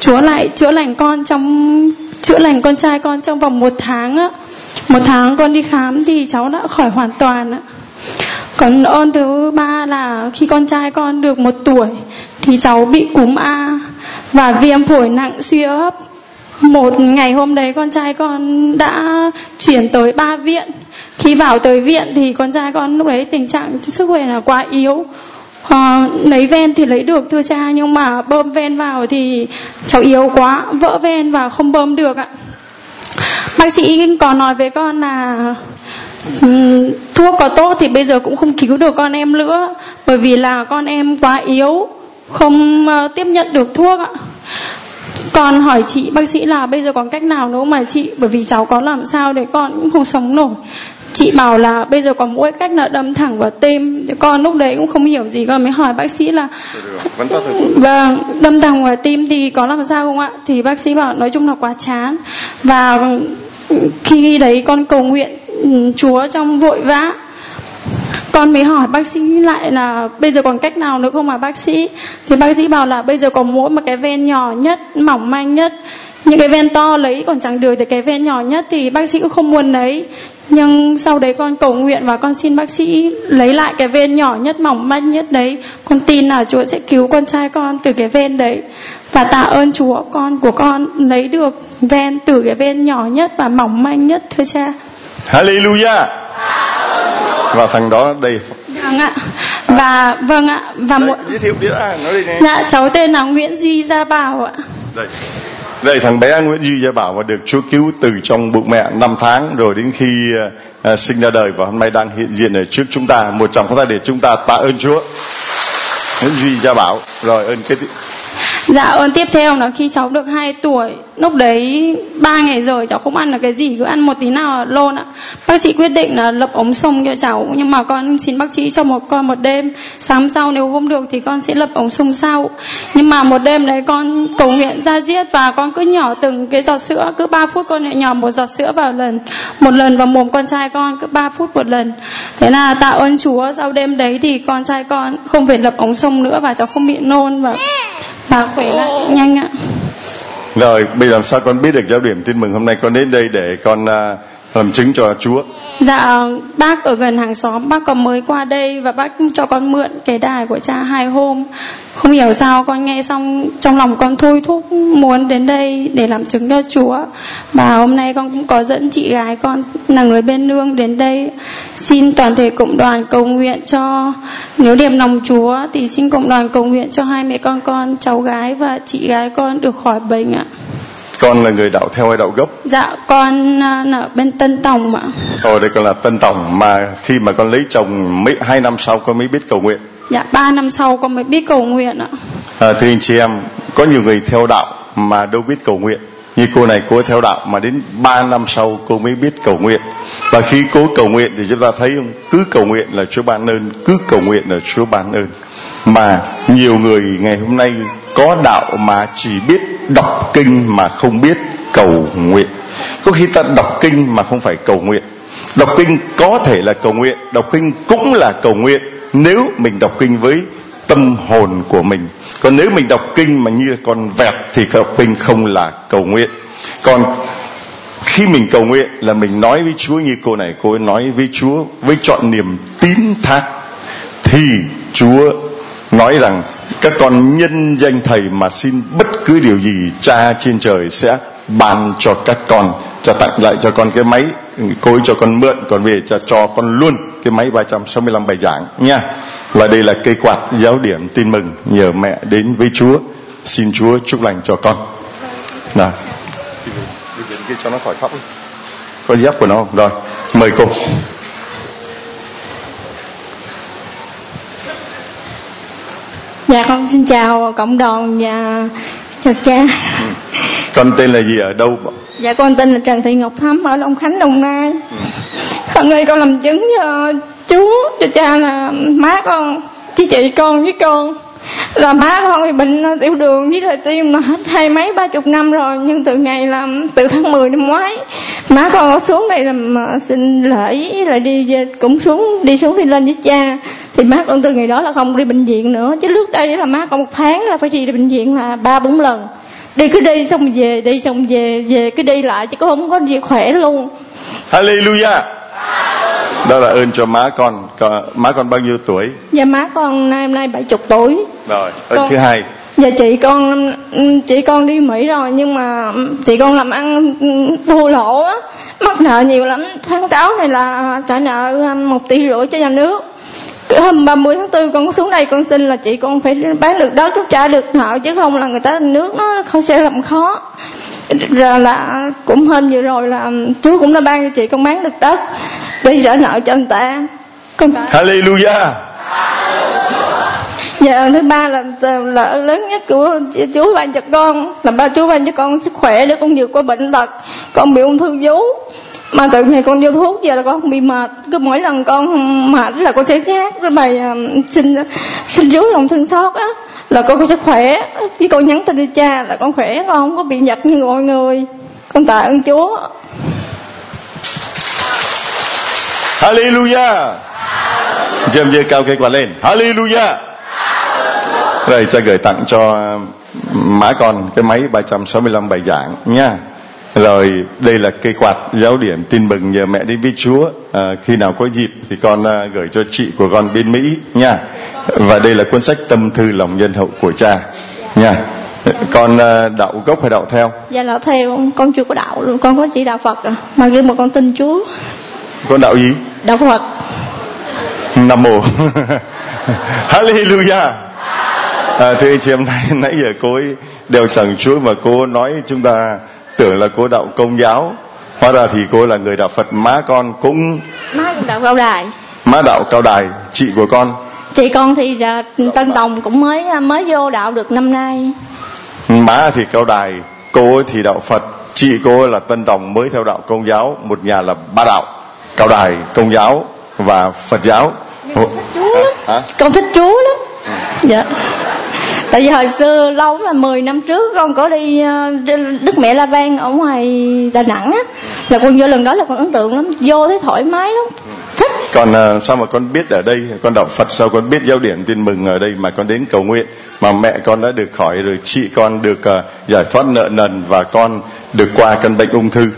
S4: Chúa lại chữa lành con trong, chữa lành con trai con trong vòng một tháng á. Một tháng con đi khám thì cháu đã khỏi hoàn toàn ạ. Còn ơn thứ ba là khi con trai con được một tuổi thì cháu bị cúm A và viêm phổi nặng suy hấp. Một ngày hôm đấy con trai con đã chuyển tới ba viện. Khi vào tới viện thì con trai con lúc đấy tình trạng sức khỏe là quá yếu. À, lấy ven thì lấy được thưa cha nhưng mà bơm ven vào thì cháu yếu quá vỡ ven và không bơm được ạ. Bác sĩ có nói với con là um, thuốc có tốt thì bây giờ cũng không cứu được con em nữa bởi vì là con em quá yếu không uh, tiếp nhận được thuốc ạ. Còn hỏi chị bác sĩ là bây giờ còn cách nào nữa mà chị? Bởi vì cháu có làm sao để con cũng không sống nổi chị bảo là bây giờ còn mỗi cách là đâm thẳng vào tim. Con lúc đấy cũng không hiểu gì con mới hỏi bác sĩ là vâng đâm thẳng vào tim thì có làm sao không ạ? Thì bác sĩ bảo nói chung là quá chán. Và khi đấy con cầu nguyện ừ, Chúa trong vội vã. Con mới hỏi bác sĩ lại là bây giờ còn cách nào nữa không mà bác sĩ? Thì bác sĩ bảo là bây giờ có mỗi một cái ven nhỏ nhất mỏng manh nhất. Những cái ven to lấy còn chẳng được thì cái ven nhỏ nhất thì bác sĩ cũng không muốn lấy nhưng sau đấy con cầu nguyện và con xin bác sĩ lấy lại cái ven nhỏ nhất mỏng manh nhất đấy. Con tin là chúa sẽ cứu con trai con từ cái ven đấy. Và tạ ơn chúa con của con lấy được ven từ cái ven nhỏ nhất và mỏng manh nhất thưa cha.
S1: Hallelujah. Và thằng đó đây
S4: vâng ạ. Và vâng ạ. Và một
S1: giới thiệu đi đã nói đi nè.
S4: Dạ cháu tên là nguyễn duy gia bảo ạ.
S1: Đây đây thằng bé Nguyễn Duy Gia Bảo mà được Chúa cứu từ trong bụng mẹ 5 tháng rồi đến khi uh, sinh ra đời và hôm nay đang hiện diện ở trước chúng ta. Một trong các ta để chúng ta tạ ơn Chúa. Nguyễn Duy Gia Bảo rồi ơn cái
S4: Dạ ơn tiếp theo là khi cháu được 2 tuổi, Lúc đấy ba ngày rồi cháu không ăn được cái gì, Cứ ăn một tí nào là lôn ạ. Bác sĩ quyết định là lập ống sông cho cháu, Nhưng mà con xin bác sĩ cho một, con một đêm. Sáng sau nếu không được thì con sẽ lập ống sông sau. Nhưng mà một đêm đấy con cầu nguyện ra giết Và con cứ nhỏ từng cái giọt sữa, Cứ 3 phút con lại nhỏ một giọt sữa vào lần, Một lần vào mồm con trai con, cứ 3 phút một lần. Thế là tạ ơn Chúa, Sau đêm đấy thì con trai con không phải lập ống sông nữa Và cháu không bị nôn và bà khỏe lại nhanh ạ.
S1: Rồi bây giờ làm sao con biết được giáo điểm tin mừng hôm nay con đến đây để con uh, làm chứng cho Chúa?
S4: Dạ bác ở gần hàng xóm, bác có mới qua đây và bác cho con mượn cái đài của cha hai hôm. Không hiểu sao con nghe xong, trong lòng con thôi thúc muốn đến đây để làm chứng cho Chúa. Và hôm nay con cũng có dẫn chị gái con là người bên nương đến đây. Xin toàn thể cộng đoàn cầu nguyện cho, nếu điểm lòng Chúa thì xin cộng đoàn cầu nguyện cho hai mẹ con con, cháu gái và chị gái con được khỏi bệnh ạ
S1: con là người đạo theo hay đạo gốc?
S4: Dạ con à, là bên Tân Tòng ạ.
S1: Ồ đây con là Tân Tòng mà khi mà con lấy chồng mấy hai năm sau con mới biết cầu nguyện.
S4: Dạ ba năm sau con mới biết cầu nguyện ạ.
S1: À, thưa anh chị em có nhiều người theo đạo mà đâu biết cầu nguyện. Như cô này cô theo đạo mà đến 3 năm sau cô mới biết cầu nguyện. Và khi cô cầu nguyện thì chúng ta thấy không? Cứ cầu nguyện là Chúa ban ơn cứ cầu nguyện là Chúa ban ơn mà nhiều người ngày hôm nay có đạo mà chỉ biết đọc kinh mà không biết cầu nguyện. Có khi ta đọc kinh mà không phải cầu nguyện. Đọc kinh có thể là cầu nguyện, đọc kinh cũng là cầu nguyện. Nếu mình đọc kinh với tâm hồn của mình. Còn nếu mình đọc kinh mà như con vẹt thì đọc kinh không là cầu nguyện. Còn khi mình cầu nguyện là mình nói với Chúa như cô này, cô ấy nói với Chúa với chọn niềm tín thác, thì Chúa nói rằng các con nhân danh thầy mà xin bất cứ điều gì cha trên trời sẽ ban cho các con cho tặng lại cho con cái máy cô ấy cho con mượn còn về cho cho con luôn cái máy 365 bài giảng nha. Và đây là cây quạt giáo điểm tin mừng nhờ mẹ đến với Chúa. Xin Chúa chúc lành cho con. Nào. Kia cho nó khỏi khóc có dép của nó không? Rồi mời cô
S5: Dạ con xin chào cộng đoàn và chào cha.
S1: con tên là gì ở đâu?
S5: Dạ con tên là Trần Thị Ngọc Thắm ở Long Khánh Đồng Nai. Hôm nay con làm chứng cho chú cho cha là má con chị chị con với con. Là má con bị bệnh tiểu đường với lại tim là hết hai mấy ba chục năm rồi. Nhưng từ ngày là từ tháng 10 năm ngoái má con xuống đây làm ờ, xin lễ lại đi về- cũng xuống đi xuống đi lên với cha thì má con từ ngày đó là không đi bệnh viện nữa. Chứ trước đây là má con một tháng là phải đi bệnh viện là ba bốn lần. Đi cứ đi xong về đi xong về về cứ đi lại chứ không có gì khỏe luôn.
S1: Hallelujah. Đó là ơn cho má con. Má con bao nhiêu tuổi?
S5: Và má con nay hôm nay bảy chục tuổi.
S1: Rồi ơn
S5: Con-
S1: thứ hai.
S5: Dạ chị con chị con đi Mỹ rồi nhưng mà chị con làm ăn thua lỗ á, mắc nợ nhiều lắm. Tháng 6 này là trả nợ một tỷ rưỡi cho nhà nước. Cái Hôm 30 tháng 4 con có xuống đây con xin là chị con phải bán được đất chút trả được nợ chứ không là người ta nước nó không sẽ làm khó. Rồi là cũng hôm vừa rồi là chú cũng đã ban cho chị con bán được đất để trả nợ cho người ta. Con
S1: Hallelujah
S5: Dạ thứ ba là là ơn lớn nhất của chú ban cho con là ba chú ban cho con sức khỏe để con vượt qua bệnh tật con bị ung thư vú mà từ ngày con vô thuốc, giờ là con không bị mệt. Cứ mỗi lần con mệt là con sẽ chát cái bài ờ, xin xin rú lòng thương xót á. Là con sẽ khỏe. Với con nhắn tin cho cha là con khỏe, con không có bị giật như mọi người. Con tạ ơn chúa.
S1: Hallelujah. Dâm dê cao cây quả lên. Hallelujah. Rồi cha gửi tặng cho má con cái máy 365 bài giảng nha rồi đây là cây quạt giáo điểm tin mừng nhờ mẹ đến với Chúa. À, khi nào có dịp thì con à, gửi cho chị của con bên Mỹ nha. Và đây là cuốn sách tâm thư lòng nhân hậu của cha nha. Con à, đạo gốc hay đạo theo?
S5: Dạ là theo. Con chưa có đạo luôn. Con có chỉ đạo phật à. Mà nhưng mà con tin chúa.
S1: Con đạo gì?
S5: Đạo phật.
S1: Nam mô. Hallelujah. À, Thưa anh chị em nãy giờ cô ấy đeo chẳng chuối mà cô nói chúng ta tưởng là cô đạo công giáo. Hóa ra thì cô là người đạo Phật Má con cũng
S5: má cũng đạo cao đài.
S1: má đạo cao đài Chị của con.
S5: Chị con thì là tân đồng cũng mới mới vô đạo được năm nay.
S1: Má thì cao đài Cô thì đạo Phật Chị cô là tân đồng mới theo đạo công giáo Một nhà là ba đạo Cao đài công giáo và Phật giáo.
S5: Chúa lắm.
S1: Hả?
S5: con thích chúa lắm. Dạ tại vì hồi xưa lâu là 10 năm trước con có đi ờ, đức mẹ la vang ở ngoài đà nẵng á. Là con vô lần đó là con ấn tượng lắm vô thấy thoải mái lắm. Thích.
S1: Còn à, sao mà con biết ở đây? Con đạo Phật sao con biết giáo điểm tin mừng ở đây mà con đến cầu nguyện? Mà mẹ con đã được khỏi rồi chị con được à, giải thoát nợ nần và con được qua căn bệnh ung thư.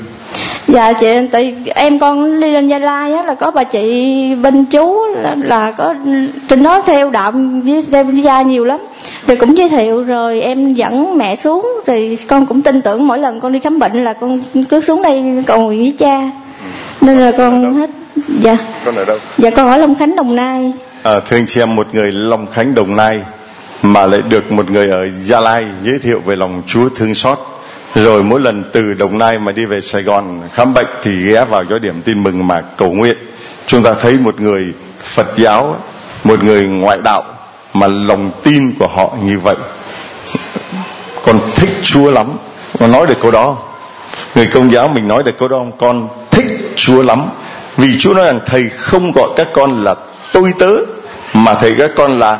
S5: Dạ chị tại em con đi lên gia lai á là có bà chị bên chú là, là có trên đó theo đạo với theo gia nhiều lắm rồi cũng giới thiệu rồi em dẫn mẹ xuống rồi con cũng tin tưởng mỗi lần con đi khám bệnh là con cứ xuống đây cầu nguyện với cha. Nên là con hết dạ.
S1: Con ở đâu?
S5: Dạ con ở long khánh đồng nai.
S1: À, thưa anh chị em một người Long Khánh Đồng Nai mà lại được một người ở Gia Lai giới thiệu về lòng Chúa thương xót. Rồi mỗi lần từ Đồng Nai mà đi về Sài Gòn khám bệnh thì ghé vào cho điểm tin mừng mà cầu nguyện. Chúng ta thấy một người Phật giáo một người ngoại đạo mà lòng tin của họ như vậy. Con thích Chúa lắm. Con nói được câu đó. Người công giáo mình nói được câu đó không con thích Chúa lắm. Vì Chúa nói rằng thầy không gọi các con là tôi tớ mà thầy các con là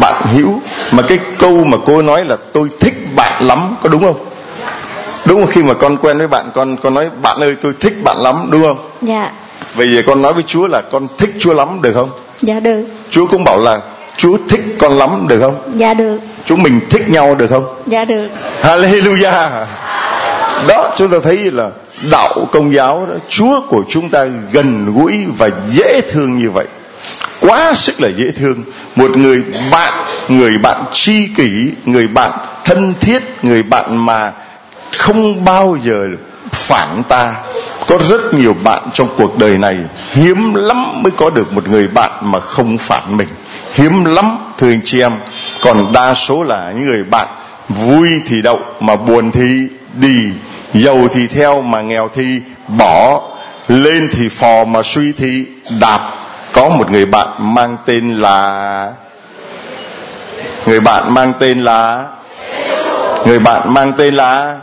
S1: bạn hữu. Mà cái câu mà cô nói là tôi thích bạn lắm có đúng không? Đúng không? Khi mà con quen với bạn con con nói bạn ơi tôi thích bạn lắm đúng không?
S5: Dạ.
S1: Bây giờ con nói với Chúa là con thích Chúa lắm được không?
S5: Dạ được.
S1: Chúa cũng bảo là Chúa thích con lắm được không?
S5: Dạ được.
S1: Chúng mình thích nhau được không?
S5: Dạ được.
S1: Hallelujah. Đó chúng ta thấy là đạo công giáo đó Chúa của chúng ta gần gũi và dễ thương như vậy. Quá sức là dễ thương. Một người bạn người bạn tri kỷ người bạn thân thiết người bạn mà không bao giờ phản ta. Có rất nhiều bạn trong cuộc đời này hiếm lắm mới có được một người bạn mà không phản mình hiếm lắm thưa anh chị em. Còn đa số là những người bạn vui thì đậu mà buồn thì đi. Giàu thì theo mà nghèo thì bỏ. Lên thì phò mà suy thì đạp. Có một người bạn mang tên là người bạn mang tên là người bạn mang tên là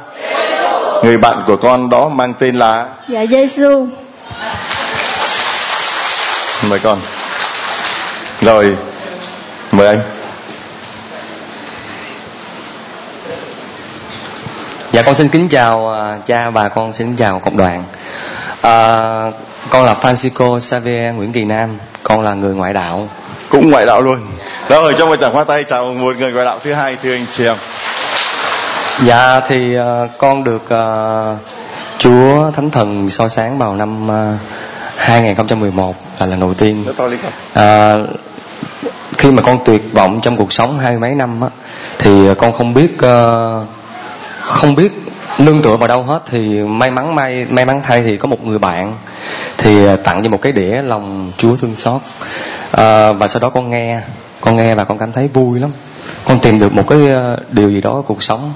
S1: người bạn của con đó mang tên là
S5: dạ Giêsu
S1: mời con. Rồi mời anh
S6: Dạ con xin kính chào à, cha và con xin kính chào cộng đoàn. À, con là Francisco Xavier Nguyễn Kỳ Nam, con là người ngoại đạo.
S1: cũng ngoại đạo luôn rồi trong một tràng hoa tay chào một người ngoại đạo thứ hai thưa anh chị em
S6: Dạ thì à, con được à, Chúa Thánh Thần soi sáng vào năm à, 2011 là lần đầu tiên.
S1: Không
S6: À, khi mà con tuyệt vọng trong cuộc sống hai mấy năm á, thì con không biết uh, không biết nương tựa vào đâu hết. Thì may mắn may may mắn thay thì có một người bạn thì ờ, tặng cho một cái đĩa lòng Chúa thương xót. À, và sau đó con nghe con nghe và con cảm thấy vui lắm. Con tìm được một cái điều gì đó ở cuộc sống.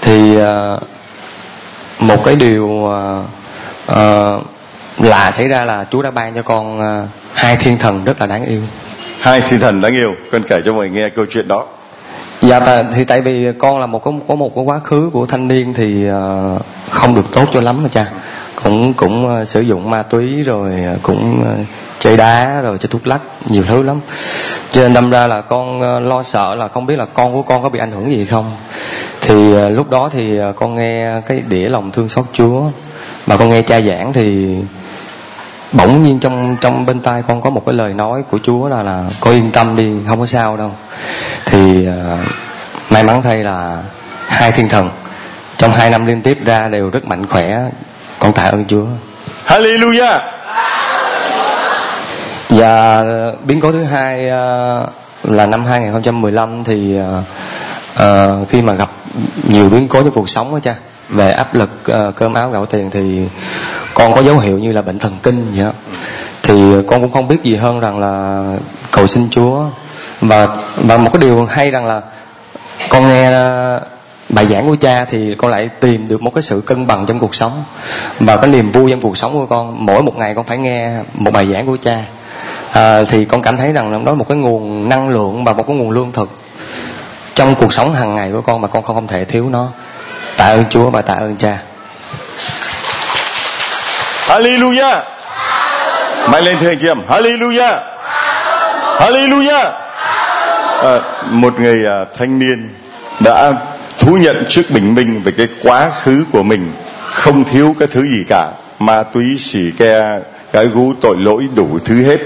S6: Thì ờ, một cái điều ờ, ờ, lạ xảy ra là Chúa đã ban cho con ờ, hai thiên thần rất là đáng yêu
S1: hai thiên thần đáng yêu con kể cho mọi người nghe câu chuyện đó.
S6: Dạ tại, thì tại vì con là một có, có một cái quá khứ của thanh niên thì ờ, không được tốt cho lắm mà cha. Cũng cũng ờ, sử dụng ma túy rồi ờ, cũng chơi đá rồi chơi thuốc lắc nhiều thứ lắm. Cho nên đâm ra là con lo sợ là không biết là con của con có bị ảnh hưởng gì không. Thì lúc đó thì con nghe cái đĩa lòng thương xót Chúa. Mà con nghe cha giảng thì bỗng nhiên trong trong bên tai con có một cái lời nói của Chúa là là con yên tâm đi không có sao đâu. Thì ờ, may mắn thay là hai thiên thần trong hai năm liên tiếp ra đều rất mạnh khỏe con tạ ơn Chúa.
S1: Hallelujah.
S6: Và biến cố thứ hai ờ, là năm 2015 thì ờ, ờ, khi mà gặp nhiều biến cố trong cuộc sống đó cha về áp lực uh, cơm áo gạo tiền thì con có dấu hiệu như là bệnh thần kinh vậy đó. Thì con cũng không biết gì hơn rằng là cầu xin Chúa. Và và một cái điều hay rằng là con nghe ờ, bài giảng của cha thì con lại tìm được một cái sự cân bằng trong cuộc sống. Và cái niềm vui trong cuộc sống của con mỗi một ngày con phải nghe một bài giảng của cha. À, thì con cảm thấy rằng đó là một cái nguồn năng lượng và một cái nguồn lương thực trong cuộc sống hàng ngày của con mà con không thể thiếu nó tạ ơn Chúa và tạ ơn cha.
S1: Hallelujah. Mạnh lên thưa anh chị em. Hallelujah. Hallelujah. À, một người à, thanh niên đã thú nhận trước bình minh về cái quá khứ của mình không thiếu cái thứ gì cả ma túy xì ke cái gú tội lỗi đủ thứ hết.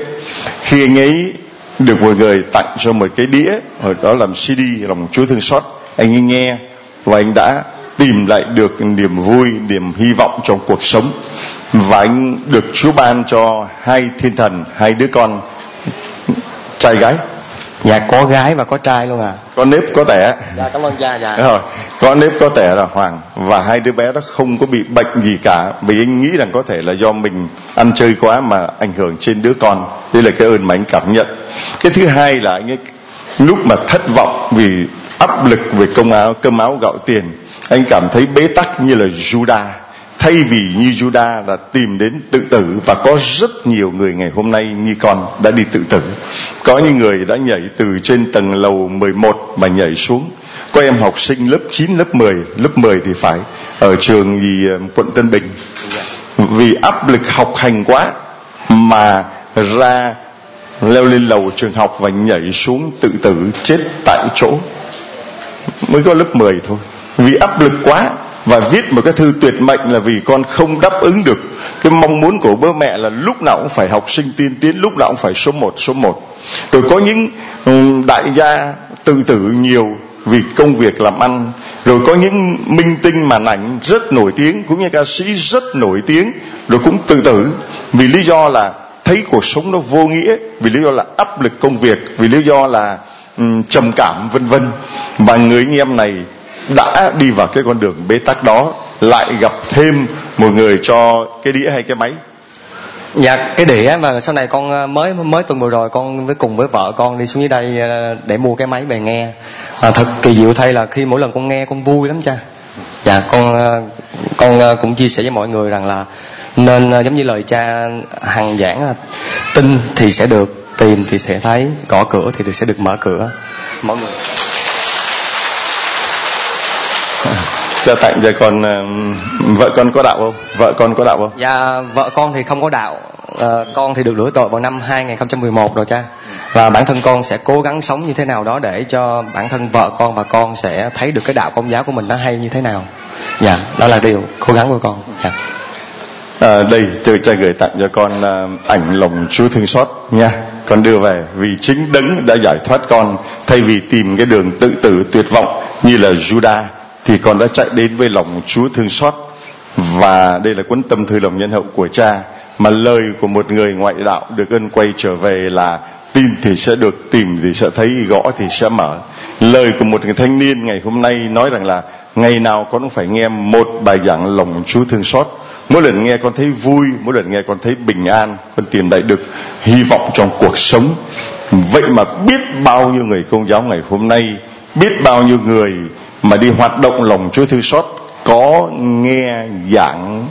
S1: Khi anh ấy được một người tặng cho một cái đĩa hồi đó làm CD lòng Chúa thương xót anh ấy nghe và anh đã tìm lại được niềm vui niềm hy vọng trong cuộc sống. Và anh được Chúa ban cho hai thiên thần hai đứa con trai gái.
S6: Dạ có gái và có trai luôn à
S1: có nếp có tẻ.
S6: Dạ cảm ơn cha dạ.
S1: Đúng rồi có nếp có tẻ là hoàng. Và hai đứa bé đó không có bị bệnh gì cả vì anh nghĩ rằng có thể là do mình ăn chơi quá mà ảnh hưởng trên đứa con. Đây là cái ơn mà anh cảm nhận. Cái thứ hai là anh ấy lúc mà thất vọng vì áp lực về công áo cơm áo gạo tiền anh cảm thấy bế tắc như là Judah thay vì như Judah là tìm đến tự tử và có rất nhiều người ngày hôm nay như con đã đi tự tử. Có những người đã nhảy từ trên tầng lầu 11 mà nhảy xuống. Có em học sinh lớp 9, lớp 10 lớp 10 thì phải ở trường gì um, quận Tân Bình. Vì áp lực học hành quá mà ra leo lên lầu trường học và nhảy xuống tự tử chết tại chỗ. Mới có lớp 10 thôi vì áp lực quá và viết một cái thư tuyệt mệnh là vì con không đáp ứng được cái mong muốn của bố mẹ là lúc nào cũng phải học sinh tiên tiến lúc nào cũng phải số 1 số 1 rồi có những ừ, đại gia tự tử nhiều vì công việc làm ăn. Rồi có những minh tinh màn ảnh rất nổi tiếng cũng như ca sĩ rất nổi tiếng. Rồi cũng tự tử vì lý do là thấy cuộc sống nó vô nghĩa vì lý do là áp lực công việc vì lý do là um, trầm cảm vân vân. Và người anh em này đã đi vào cái con đường bế tắc đó lại gặp thêm một người cho cái đĩa hay cái máy.
S6: Dạ cái đĩa mà sau này con ờ, mới mới tuần vừa rồi con với cùng với vợ con đi xuống dưới đây ờ, để mua cái máy về nghe. À, thật kỳ diệu thay là khi mỗi lần con nghe con vui lắm cha. Dạ con con cũng chia sẻ với mọi người rằng là nên giống như lời cha hằng giảng là tin thì sẽ được tìm thì sẽ thấy gõ cửa thì sẽ được mở cửa. Mọi người
S1: cho tặng cho con ờ, vợ con có đạo không? Vợ con có đạo không?
S6: Dạ vợ con thì không có đạo. Ờ, con thì được rửa tội vào năm 2011 rồi cha. Và bản thân con sẽ cố gắng sống như thế nào đó để cho bản thân vợ con và con sẽ thấy được cái đạo công giáo của mình nó hay như thế nào. Dạ đó là điều cố gắng của con. Dạ.
S1: À, đây tôi cha gửi tặng cho con à, ảnh lòng Chúa thương xót nha. Con đưa về vì chính đấng đã giải thoát con thay vì tìm cái đường tự tử tuyệt vọng như là Judah thì con đã chạy đến với lòng Chúa thương xót. Và đây là cuốn tâm thư lòng nhân hậu của cha, mà lời của một người ngoại đạo được ơn quay trở về là tin thì sẽ được, tìm thì sẽ thấy, gõ thì sẽ mở. Lời của một người thanh niên ngày hôm nay nói rằng là ngày nào con cũng phải nghe một bài giảng lòng Chúa thương xót. Mỗi lần nghe con thấy vui, mỗi lần nghe con thấy bình an, con tìm lại được hy vọng trong cuộc sống. Vậy mà biết bao nhiêu người công giáo ngày hôm nay, biết bao nhiêu người mà đi hoạt động lòng Chúa thương xót có nghe giảng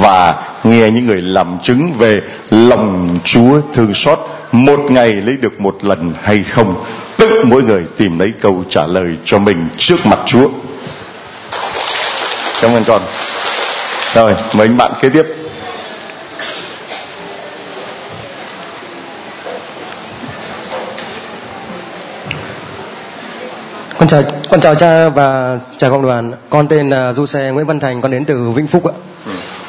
S1: và nghe những người làm chứng về lòng Chúa thương xót một ngày lấy được một lần hay không. Tự mỗi người tìm lấy câu trả lời cho mình trước mặt Chúa. Cảm ơn con. Rồi, mời anh bạn kế tiếp.
S7: Con chào con chào cha và chào cộng đoàn. Con tên là du xe nguyễn văn thành con đến từ vĩnh phúc ạ.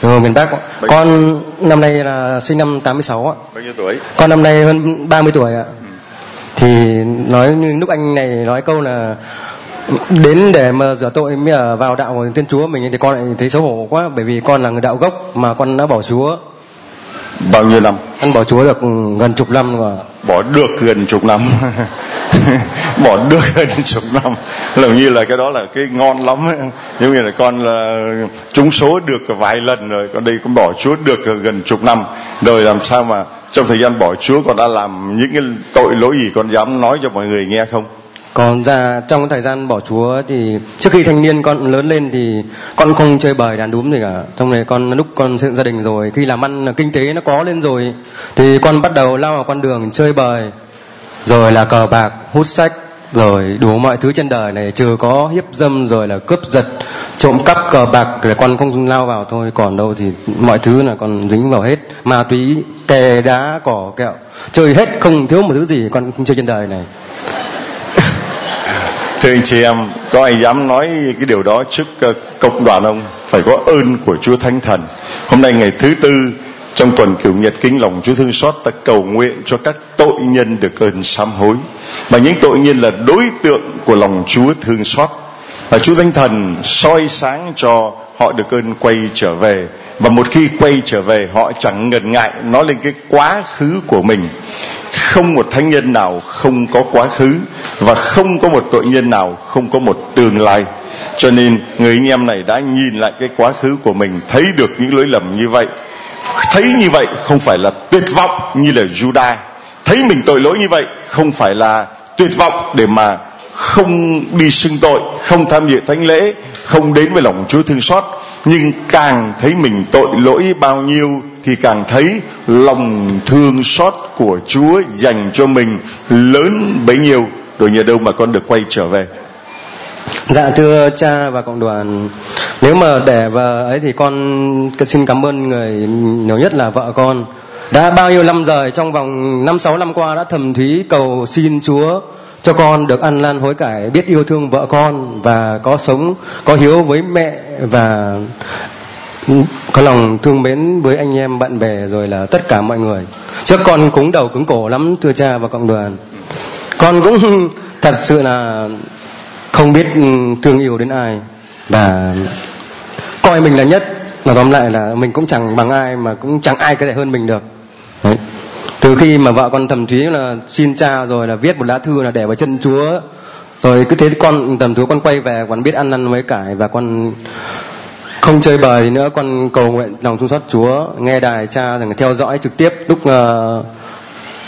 S7: Ở miền bắc ạ. con năm nay là sinh năm 86 ạ.
S1: Bao nhiêu tuổi?
S7: Con năm nay hơn 30 tuổi ạ. Thì nói như lúc anh này nói câu là đến để mà rửa tội mới vào đạo của thiên chúa mình thì con lại thấy xấu hổ quá bởi vì con là người đạo gốc mà con đã bỏ chúa.
S1: Bao nhiêu năm?
S7: Con bỏ chúa được gần chục năm rồi
S1: bỏ được gần chục năm bỏ được hơn chục năm. Làm như là cái đó là cái ngon lắm ấy. giống như là con là trúng số được vài lần rồi, con đây con bỏ chúa được gần chục năm. Rồi làm sao mà trong thời gian bỏ chúa con đã làm những cái tội lỗi gì con dám nói cho mọi người nghe không?
S7: Còn ra trong thời gian bỏ chúa thì trước khi thanh niên con lớn lên thì con không chơi bời đàn đúm gì cả. Trong này con, lúc con xây dựng gia đình rồi, khi làm ăn kinh tế nó có lên rồi, thì con bắt đầu lao vào con đường chơi bời rồi là cờ bạc, hút sách, rồi đủ mọi thứ trên đời này, trừ có hiếp dâm, rồi là cướp giật, trộm cắp cờ bạc rồi con không lao vào thôi, còn đâu thì mọi thứ là còn dính vào hết. Ma túy, kè đá, cỏ kẹo, chơi hết, không thiếu một thứ gì con không chơi trên đời này.
S1: Thưa anh chị em, có ai dám nói cái điều đó trước ờ, cộng đoàn ông phải có ơn của chúa thánh thần. Hôm nay ngày thứ tư trong tuần cửu nhật kính lòng chúa thương xót ta cầu nguyện cho các tội nhân được ơn sám hối. Và những tội nhân là đối tượng của lòng chúa thương xót. Và chúa thánh thần soi sáng cho họ được ơn quay trở về. Và một khi quay trở về, họ chẳng ngần ngại nói lên cái quá khứ của mình. Không một thánh nhân nào không có quá khứ và không có một tội nhân nào không có một tương lai. Cho nên người anh em này đã nhìn lại cái quá khứ của mình, thấy được những lỗi lầm như vậy thấy như vậy không phải là tuyệt vọng như là Judah thấy mình tội lỗi như vậy không phải là tuyệt vọng để mà không đi xưng tội, không tham dự thánh lễ, không đến với lòng Chúa thương xót. Nhưng càng thấy mình tội lỗi bao nhiêu thì càng thấy lòng thương xót của Chúa dành cho mình lớn bấy nhiêu. Rồi nhờ đâu mà con được quay trở về.
S7: Dạ thưa cha và cộng đoàn. Nếu mà để và ấy thì con xin cảm ơn người nhiều nhất là vợ con. Đã bao nhiêu năm rồi trong vòng năm sáu năm qua đã thầm thúy cầu xin Chúa cho con được ăn lan hối cải, biết yêu thương vợ con và có sống, có hiếu với mẹ và có lòng thương mến với anh em bạn bè rồi là tất cả mọi người. Trước con cúng đầu cứng cổ lắm, thưa cha và cộng đoàn. Con cũng thật sự là không biết ừ, thương yêu đến ai và coi mình là nhất mà tóm lại là mình cũng chẳng bằng ai mà cũng chẳng ai có thể hơn mình được Đấy. từ khi mà vợ con thầm thúy là xin cha rồi là viết một lá thư là để vào chân chúa rồi cứ thế con tầm thúy con quay về còn biết ăn năn với cải và con không chơi bời nữa con cầu nguyện lòng thương xót chúa nghe đài cha rằng theo dõi trực tiếp lúc uh,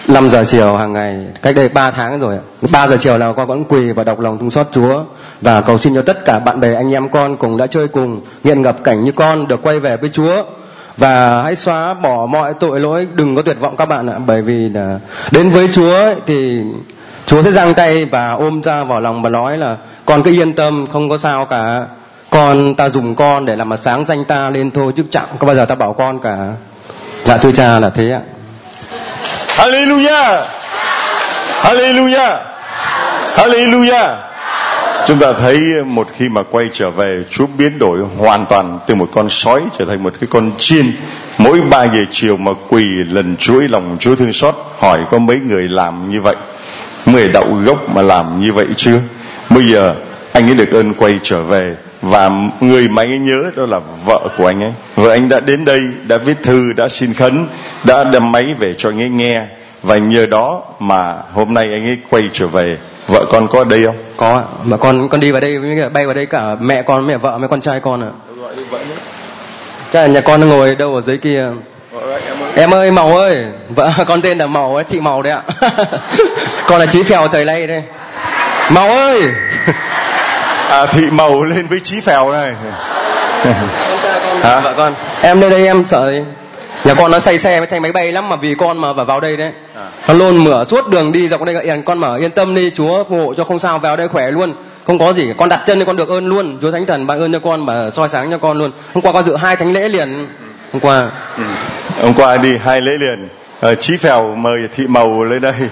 S7: 5 giờ chiều hàng ngày cách đây 3 tháng rồi 3 giờ chiều nào con vẫn quỳ và đọc lòng thương xót Chúa và cầu xin cho tất cả bạn bè anh em con cùng đã chơi cùng nghiện ngập cảnh như con được quay về với Chúa. Và hãy xóa bỏ mọi tội lỗi đừng có tuyệt vọng các bạn ạ bởi vì là đến với Chúa ấy, thì Chúa sẽ giang tay và ôm ra vào lòng và nói là con cứ yên tâm không có sao cả. Con ta dùng con để làm mà sáng danh ta lên thôi chứ chẳng có bao giờ ta bảo con cả? Dạ thưa cha là thế ạ.
S1: Hallelujah. Hallelujah. Hallelujah. Chúng ta thấy một khi mà quay trở về, Chúa biến đổi hoàn toàn từ một con sói trở thành một cái con chiên Mỗi ba giờ chiều mà quỳ lần chuỗi lòng Chúa thương xót, Hỏi có mấy người làm như vậy? Người đậu gốc mà làm như vậy chưa? Bây giờ, anh ấy được ơn quay trở về và người mà anh ấy nhớ đó là vợ của anh ấy. Vợ anh đã đến đây đã viết thư đã xin khấn đã đem máy về cho anh ấy nghe. Và nhờ đó mà hôm nay anh ấy quay trở về. Vợ con có ở đây không?
S7: Có mà con con đi vào đây bay vào đây cả mẹ con mẹ vợ với con trai con ạ. Chắc là nhà con nó ngồi đâu ở dưới kia. Em ơi. Màu ơi vợ con tên là màu ấy thị màu đấy ạ. Con là chí phèo thời nay đây. Màu ơi
S1: à thị màu lên với chí phèo này.
S7: Hả? Vợ con. Em lên đây em sợ gì? Nhà con nó say xe với thành máy bay lắm mà vì con mà vào vào đây đấy. Nó luôn mửa suốt đường đi dọc đây yên con mở yên tâm đi chúa phù hộ cho không sao vào đây khỏe luôn. Không có gì con đặt chân thì con được ơn luôn. Chúa thánh thần ban ơn cho con mà soi sáng cho con luôn. Hôm qua con dự hai thánh lễ liền. Hôm qua.
S1: Ừ. hôm qua đi hai lễ liền. À, chí phèo mời thị màu lên đây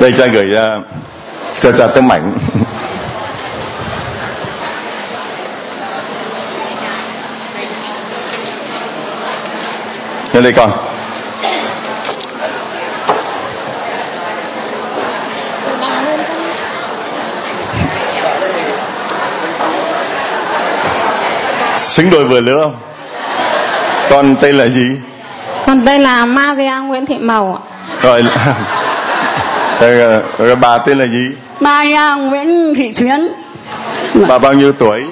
S1: đây cha gửi uh, cho cha tấm ảnh. Lên đây con. Xứng đôi vừa lứa không? Con tên là gì?
S8: Còn đây là Maria Nguyễn Thị Màu ạ.
S1: rồi rồi, rồi bà tên là gì?
S3: Maria Nguyễn Thị Xuyến
S1: bà bao nhiêu tuổi?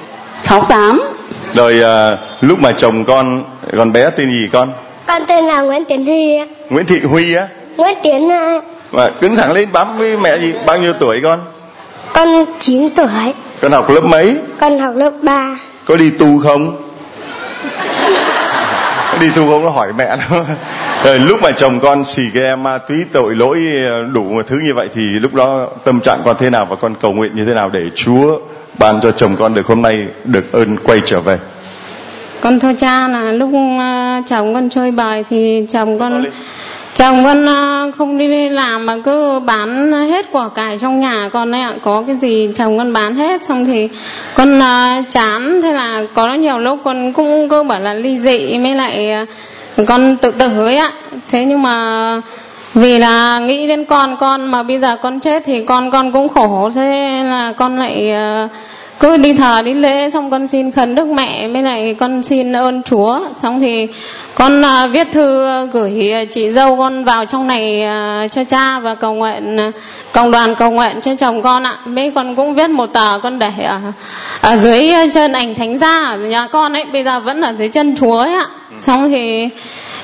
S3: 68
S1: rồi à, lúc mà chồng con con bé tên gì con?
S9: Con tên là Nguyễn Tiến Huy ạ.
S1: Nguyễn Thị Huy á?
S9: Nguyễn Tiến à,
S1: mà đứng thẳng lên bám với mẹ gì? Bao nhiêu tuổi con?
S9: Con 9 tuổi.
S1: Con học lớp mấy?
S9: Con học lớp 3
S1: có đi tu không? Có đi tu không? Nó hỏi mẹ nó rồi lúc mà chồng con xì cái em ma túy tội lỗi đủ một thứ như vậy thì lúc đó tâm trạng con thế nào và con cầu nguyện như thế nào để Chúa ban cho chồng con được hôm nay được ơn quay trở về?
S8: Con thưa cha là lúc à, chồng con chơi bài thì chồng con chồng con không đi làm mà cứ bán hết quả cải trong nhà con ấy ạ. Có cái gì chồng con bán hết xong thì con chán. Thế là có nhiều lúc con cũng cứ bảo là ly dị mới lại con tự tử ấy ạ thế nhưng mà vì là nghĩ đến con con mà bây giờ con chết thì con con cũng khổ. Thế là con lại ờ, cứ đi thờ đi lễ xong con xin khấn đức mẹ mới lại con xin ơn chúa. Xong thì con ờ, viết thư gửi ờ, chị dâu con vào trong này cho cha và cầu nguyện cộng đoàn cầu nguyện cho chồng con ạ. Mấy con cũng viết một tờ con để ở, ở dưới chân ảnh thánh gia ở nhà con ấy. Bây giờ vẫn ở dưới chân chúa ấy ạ xong thì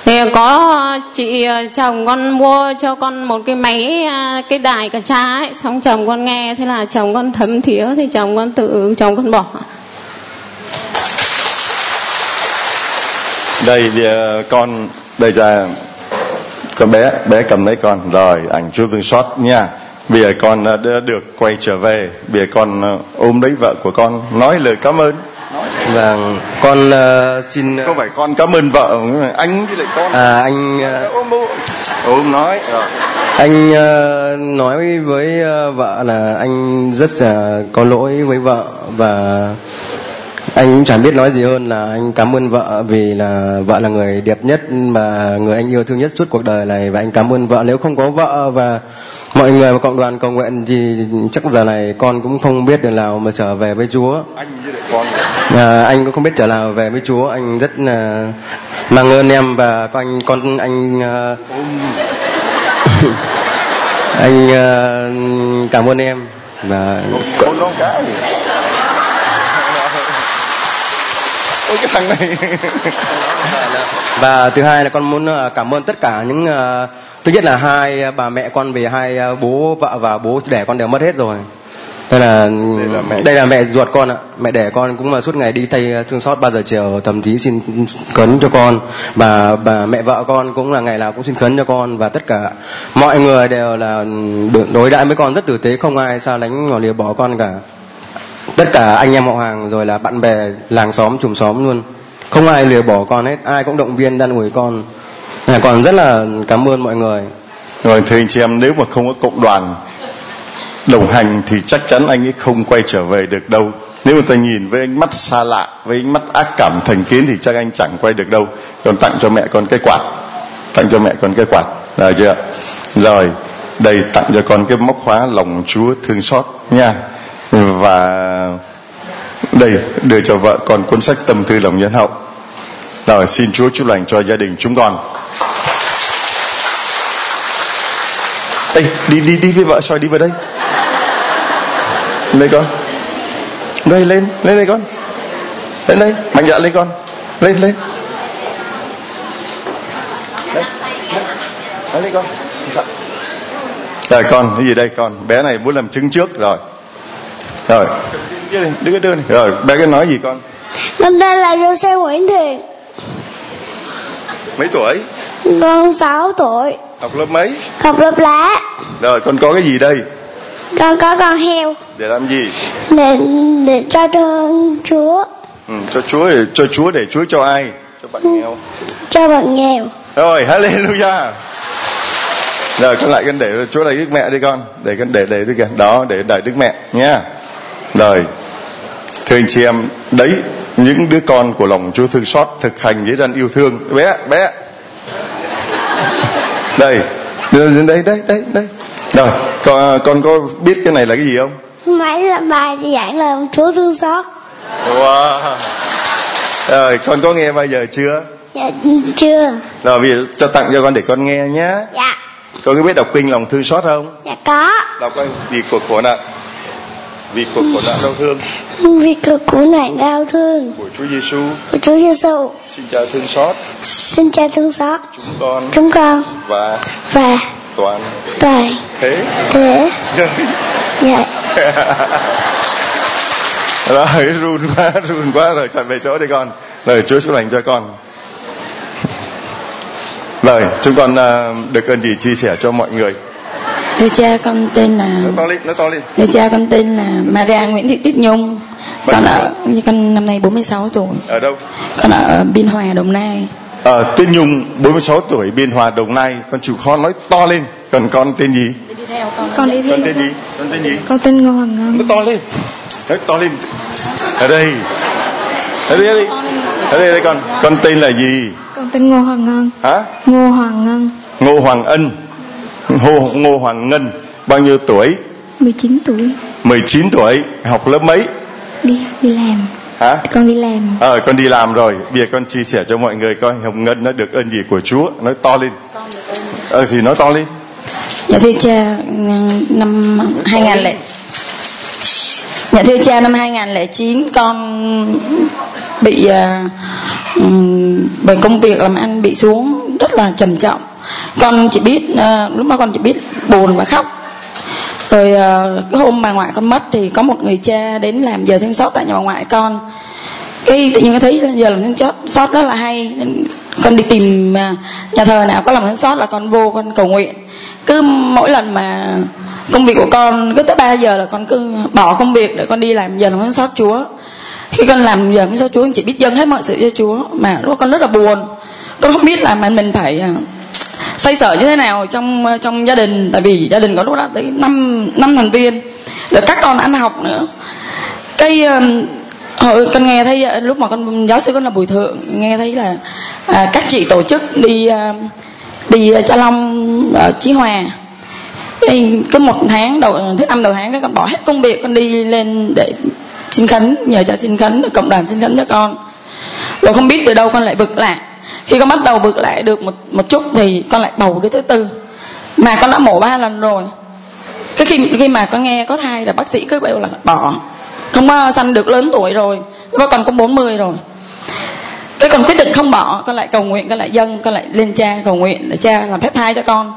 S8: thì có chị ờ, chồng con mua cho con một cái máy ờ, cái đài cả cha ấy. Xong chồng con nghe, thế là chồng con thấm thía, thì chồng con tự, chồng con bỏ.
S1: Đây ờ, con, đây là con bé bé cầm lấy con. Rồi, ảnh chụp thương xót nha. Bây giờ con đã được quay trở về. Bây giờ con ôm lấy vợ của con, nói lời cảm ơn
S7: vâng con uh, xin
S1: không phải con cảm ơn vợ anh với lại con.
S7: À anh uh,
S1: ôm ôm. Nói. Rồi
S7: anh uh, nói với uh, vợ là anh rất là có lỗi với vợ và anh cũng chẳng biết nói gì hơn là anh cảm ơn vợ vì là vợ là người đẹp nhất và người anh yêu thương nhất suốt cuộc đời này. Và anh cảm ơn vợ. Nếu không có vợ và mọi người mà cộng đoàn cầu nguyện thì chắc giờ này con cũng không biết đường nào mà trở về với Chúa.
S1: Anh với lại con
S7: à, anh cũng không biết trở nào về với Chúa. Anh rất là mang ơn em và con anh con anh uh, anh uh, cảm ơn em và
S1: con con cái. Ôi cái thằng này.
S7: Và thứ hai là con muốn ờ, cảm ơn tất cả những ờ, thứ nhất là hai bà mẹ con vì hai ờ, bố vợ và bố đẻ con đều mất hết rồi. Đây là
S1: là mẹ.
S7: đây là mẹ ruột con ạ. Mẹ đẻ con cũng là suốt ngày đi thay thương xót ba giờ chiều thậm chí xin khấn cho con. Và bà mẹ vợ con cũng là ngày nào cũng xin khấn cho con và tất cả mọi người đều là được đối đãi với con rất tử tế không ai xa lánh nhỏ lìa bỏ con cả. Tất cả anh em họ hàng rồi là bạn bè làng xóm chùm xóm luôn. Không ai lìa bỏ con hết ai cũng động viên đan ủi con à, còn rất là cảm ơn mọi người.
S1: Rồi thưa anh chị em nếu mà không có cộng đoàn đồng hành thì chắc chắn anh ấy không quay trở về được đâu. Nếu người ta nhìn với ánh mắt xa lạ với ánh mắt ác cảm thành kiến thì chắc anh chẳng quay được đâu. Còn tặng cho mẹ con cái quạt. Tặng cho mẹ con cái quạt. Rồi chưa rồi đây tặng cho con cái móc khóa lòng chúa thương xót nha. Và đây đưa cho vợ con cuốn sách tâm tư lòng nhân hậu. Rồi xin chúa chúc lành cho gia đình chúng con đây đi đi đi với vợ soi đi vào đây. Lên con. Đây lên lên đây con. Lên đây mạnh dạn lên con. Lên lên. Lên, lên con. Rồi con cái gì đây con? Bé này muốn làm chứng trước rồi. Rồi. Cái đưa này. Rồi bé cái nói gì con?
S9: Con tên là Jose Nguyễn Thiện.
S1: Mấy tuổi
S9: Con 6 tuổi.
S1: Học lớp mấy?
S9: Học lớp lá.
S1: Rồi con có cái gì đây?
S9: Con có con heo.
S1: Để làm gì?
S9: Để để cho Chúa.
S1: Ừ, cho chúa cho chúa để chúa cho ai? Cho bạn nghèo.
S9: Cho bạn nghèo.
S1: Rồi hallelujah. Rồi con lại con để chúa này đức mẹ đi con. Để con để để đi kìa đó để đợi đức mẹ nha. Rồi thưa anh chị em đấy những đứa con của lòng chúa thương xót thực hành với dân yêu thương. Bé bé đây. Đây đây đây đây. Rồi con con có biết cái này là cái gì không?
S9: Máy là bài giảng là Chúa thương xót.
S1: Wow. Rồi con có nghe bao giờ chưa?
S9: Dạ chưa.
S1: Rồi bây giờ cho tặng cho con để con nghe nhé
S9: Dạ.
S1: Con có biết đọc kinh lòng thương xót không?
S9: Dạ có.
S1: Đọc coi vì cuộc khổ nạn. Vì cuộc khổ nạn đau thương
S9: Vì cực của nạn đau thương.
S1: Của Chúa Giêsu
S9: của Chúa Giêsu
S1: xin cha thương xót.
S9: Xin cha thương xót.
S1: Chúng con.
S9: Chúng con.
S1: Và
S9: và
S1: toàn
S9: toàn
S1: thế.
S9: thể dạ.
S1: Rồi run quá run quá rồi trở về chỗ đi con. Rồi Chúa chúc lành cho con. Rồi chúng con à, được ơn gì chia sẻ cho mọi người
S10: Thưa cha con tên là
S1: nói to lên nói to lên.
S10: Thưa cha con tên là Maria Nguyễn Thị Tuyết Nhung. Con ở con năm nay 46 tuổi.
S1: Ở đâu?
S10: Con ở Biên Hòa Đồng Nai.
S1: Ờ, tên Nhung 46 tuổi Biên Hòa Đồng Nai. Con chịu khó nói to lên. Còn con tên gì?
S10: Đi theo con.
S5: Con đi
S1: con
S5: thi
S1: tên gì? Con tên gì?
S5: Con tên Ngô Hoàng Ngân.
S1: Nói to lên. Nói to lên. Ở đây. Ở đây ở đây. Ở đây, đây con. Con tên là gì?
S5: Con tên Ngô Hoàng Ngân.
S1: Hả?
S5: Ngô Hoàng Ngân.
S1: Ngô Hoàng Ân Ngô, Ngô Hoàng Ngân bao nhiêu tuổi?
S5: 19 tuổi.
S1: 19 tuổi học lớp mấy?
S5: Đi đi làm.
S1: Hả?
S5: Con đi làm.
S1: Ờ con đi làm rồi. Bây giờ con chia sẻ cho mọi người coi. Hồng Ngân nó được ơn gì của Chúa? Nói to lên. Ờ thì nói to lên.
S10: Dạ thưa cha năm 2000 lệ Dạ thưa cha năm 2009 con bị à, ừm, bởi công việc làm ăn bị xuống rất là trầm trọng con chỉ biết uh, lúc đó con chỉ biết buồn và khóc. Rồi uh, cái hôm bà ngoại con mất thì có một người cha đến làm giờ thương sót tại nhà bà ngoại con. Cái tự nhiên thấy giờ làm thương xót xót rất là hay. Nên con đi tìm ờ, nhà thờ nào có làm thương sót là con vô con cầu nguyện. Cứ mỗi lần mà công việc của con cứ tới 3 giờ là con cứ bỏ công việc để con đi làm giờ làm thương sót Chúa. Khi con làm giờ thương sót Chúa con chỉ biết dâng hết mọi sự cho Chúa. Mà lúc con rất là buồn. Con không biết là mà mình phải xoay sở như thế nào trong trong gia đình? Tại vì gia đình có lúc đó tới năm năm thành viên. Rồi các con ăn học nữa. Cái um, hồi con nghe thấy uh, lúc mà con giáo sư con là bùi thượng nghe thấy là à, các chị tổ chức đi à, đi cha long ở chí hòa. Thì cứ một tháng đầu thứ năm đầu tháng cái con bỏ hết công việc con đi lên để xin khấn nhờ cha xin khấn cộng đoàn xin khấn cho con. Rồi không biết từ đâu con lại vực lại khi con bắt đầu vượt lại được một một chút thì con lại bầu đứa thứ tư. Mà con đã mổ ba lần rồi. Cái khi khi mà con nghe có thai là bác sĩ cứ bảo là bỏ. Không có sanh được lớn tuổi rồi. Lúc còn con có 40 rồi. Cái con quyết định không bỏ. Con lại cầu nguyện, con lại dâng, con lại lên cha cầu nguyện để cha làm phép thai cho con.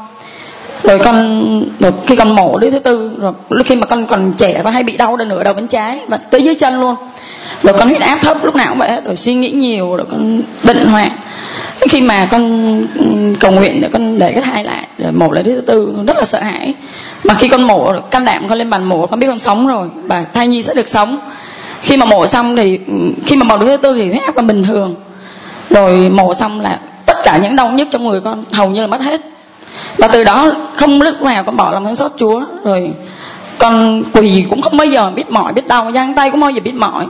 S10: Rồi con, rồi khi con mổ đứa thứ tư, rồi lúc khi mà con còn trẻ, con hay bị đau ở nửa đầu bên trái, và tới dưới chân luôn rồi con huyết áp thấp lúc nào cũng vậy hết, rồi suy nghĩ nhiều, rồi con bệnh hoạn. Khi mà con ừ, cầu nguyện để con để cái thai lại, rồi mổ lại đứa thứ tư, con rất là sợ hãi. Mà khi con mổ can đảm con lên bàn mổ, con biết con sống rồi và thai nhi sẽ được sống. Khi mà mổ xong thì ừ, khi mà bầu đứa thứ tư thì huyết áp con bình thường. Rồi mổ xong là tất cả những đau nhức trong người con hầu như là mất hết. Và từ đó không lúc nào con bỏ lòng thương xót chúa, rồi con quỳ cũng không bao giờ biết mỏi, biết đau, giang tay cũng bao giờ biết mỏi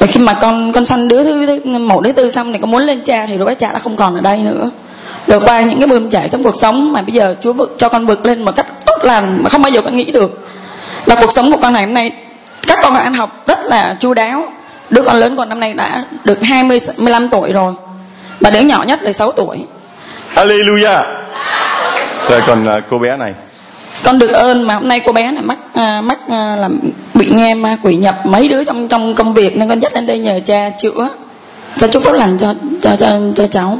S10: và khi mà con con sanh đứa thứ, một đứa tư xong thì con muốn lên cha thì lúc đó cha đã không còn ở đây nữa. Rồi qua những cái bươn chảy trong cuộc sống mà bây giờ Chúa vực cho con vượt lên một cách tốt lành mà không bao giờ con nghĩ được. Là cuộc sống của con ngày hôm nay các con ăn học rất là chu đáo. Đứa con lớn con năm nay đã được 20 15 tuổi rồi. Và đứa nhỏ nhất là 6 tuổi.
S1: Hallelujah. Rồi còn à, cô bé này
S10: con được ơn mà hôm nay cô bé này mắc à, mắc à, là bị nghe ma quỷ nhập mấy đứa trong trong công việc nên con dắt lên đây nhờ cha chữa. Cho chúc phúc lành cho cho cho cho cháu.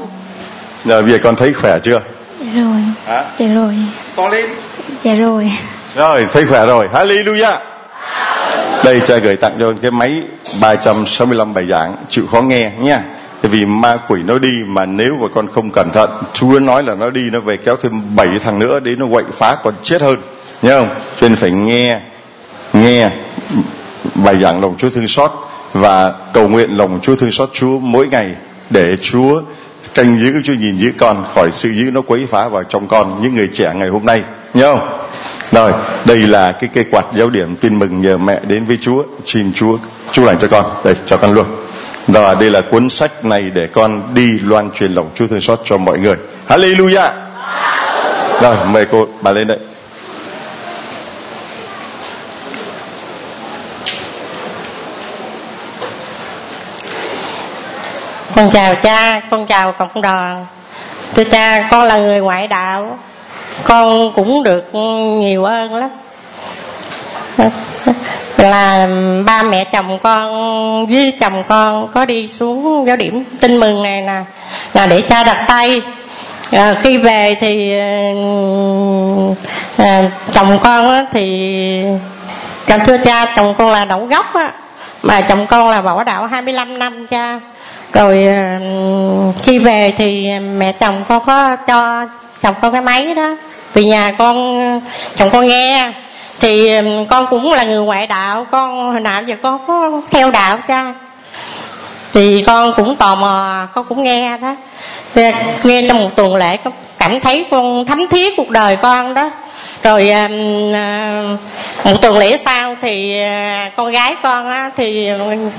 S1: Rồi bây giờ con thấy khỏe chưa?
S9: Dạ rồi.
S1: hả?
S9: Dạ rồi.
S1: to lên.
S9: Dạ rồi.
S1: rồi thấy khỏe rồi. Hallelujah. Đây cha gửi tặng cho cái máy 365 bài giảng. Chịu khó nghe nha vì ma quỷ nó đi mà nếu mà con không cẩn thận, Chúa nói là nó đi, nó về kéo thêm bảy thằng nữa đến nó quậy phá còn chết hơn. Nhớ không? Cho nên phải nghe nghe bài giảng lòng Chúa thương xót và cầu nguyện lòng Chúa thương xót Chúa mỗi ngày để Chúa canh giữ, Chúa nhìn giữ con khỏi sự giữ nó quấy phá vào trong con những người trẻ ngày hôm nay. Nhớ không? Rồi, đây là cái cây quạt giáo điểm tin mừng nhờ mẹ đến với Chúa. Xin Chúa chúc lành cho con. Đây, cho con luôn và đây là cuốn sách này để con đi loan truyền lòng Chúa thương xót cho mọi người Hallelujah rồi mời cô bà lên đây
S11: Con chào cha, con chào cộng đoàn. Thưa cha, con là người ngoại đạo. Con cũng được nhiều ơn lắm. Là ba mẹ chồng con với chồng con có đi xuống giáo điểm tin mừng này nè là để cha đặt tay. À, khi về thì à, chồng con á, thì chồng thưa cha chồng con là đậu gốc á mà chồng con là võ đạo 25 năm cha. Rồi à, khi về thì mẹ chồng con có cho chồng con cái máy đó vì nhà con chồng con nghe thì um, con cũng là người ngoại đạo, con hồi nào giờ con có theo đạo cha. Thì con cũng tò mò, con cũng nghe đó. Nghe trong một tuần lễ, con cảm thấy con thấm thiết cuộc đời con đó rồi à, à, một tuần lễ sau thì à, con gái con á, thì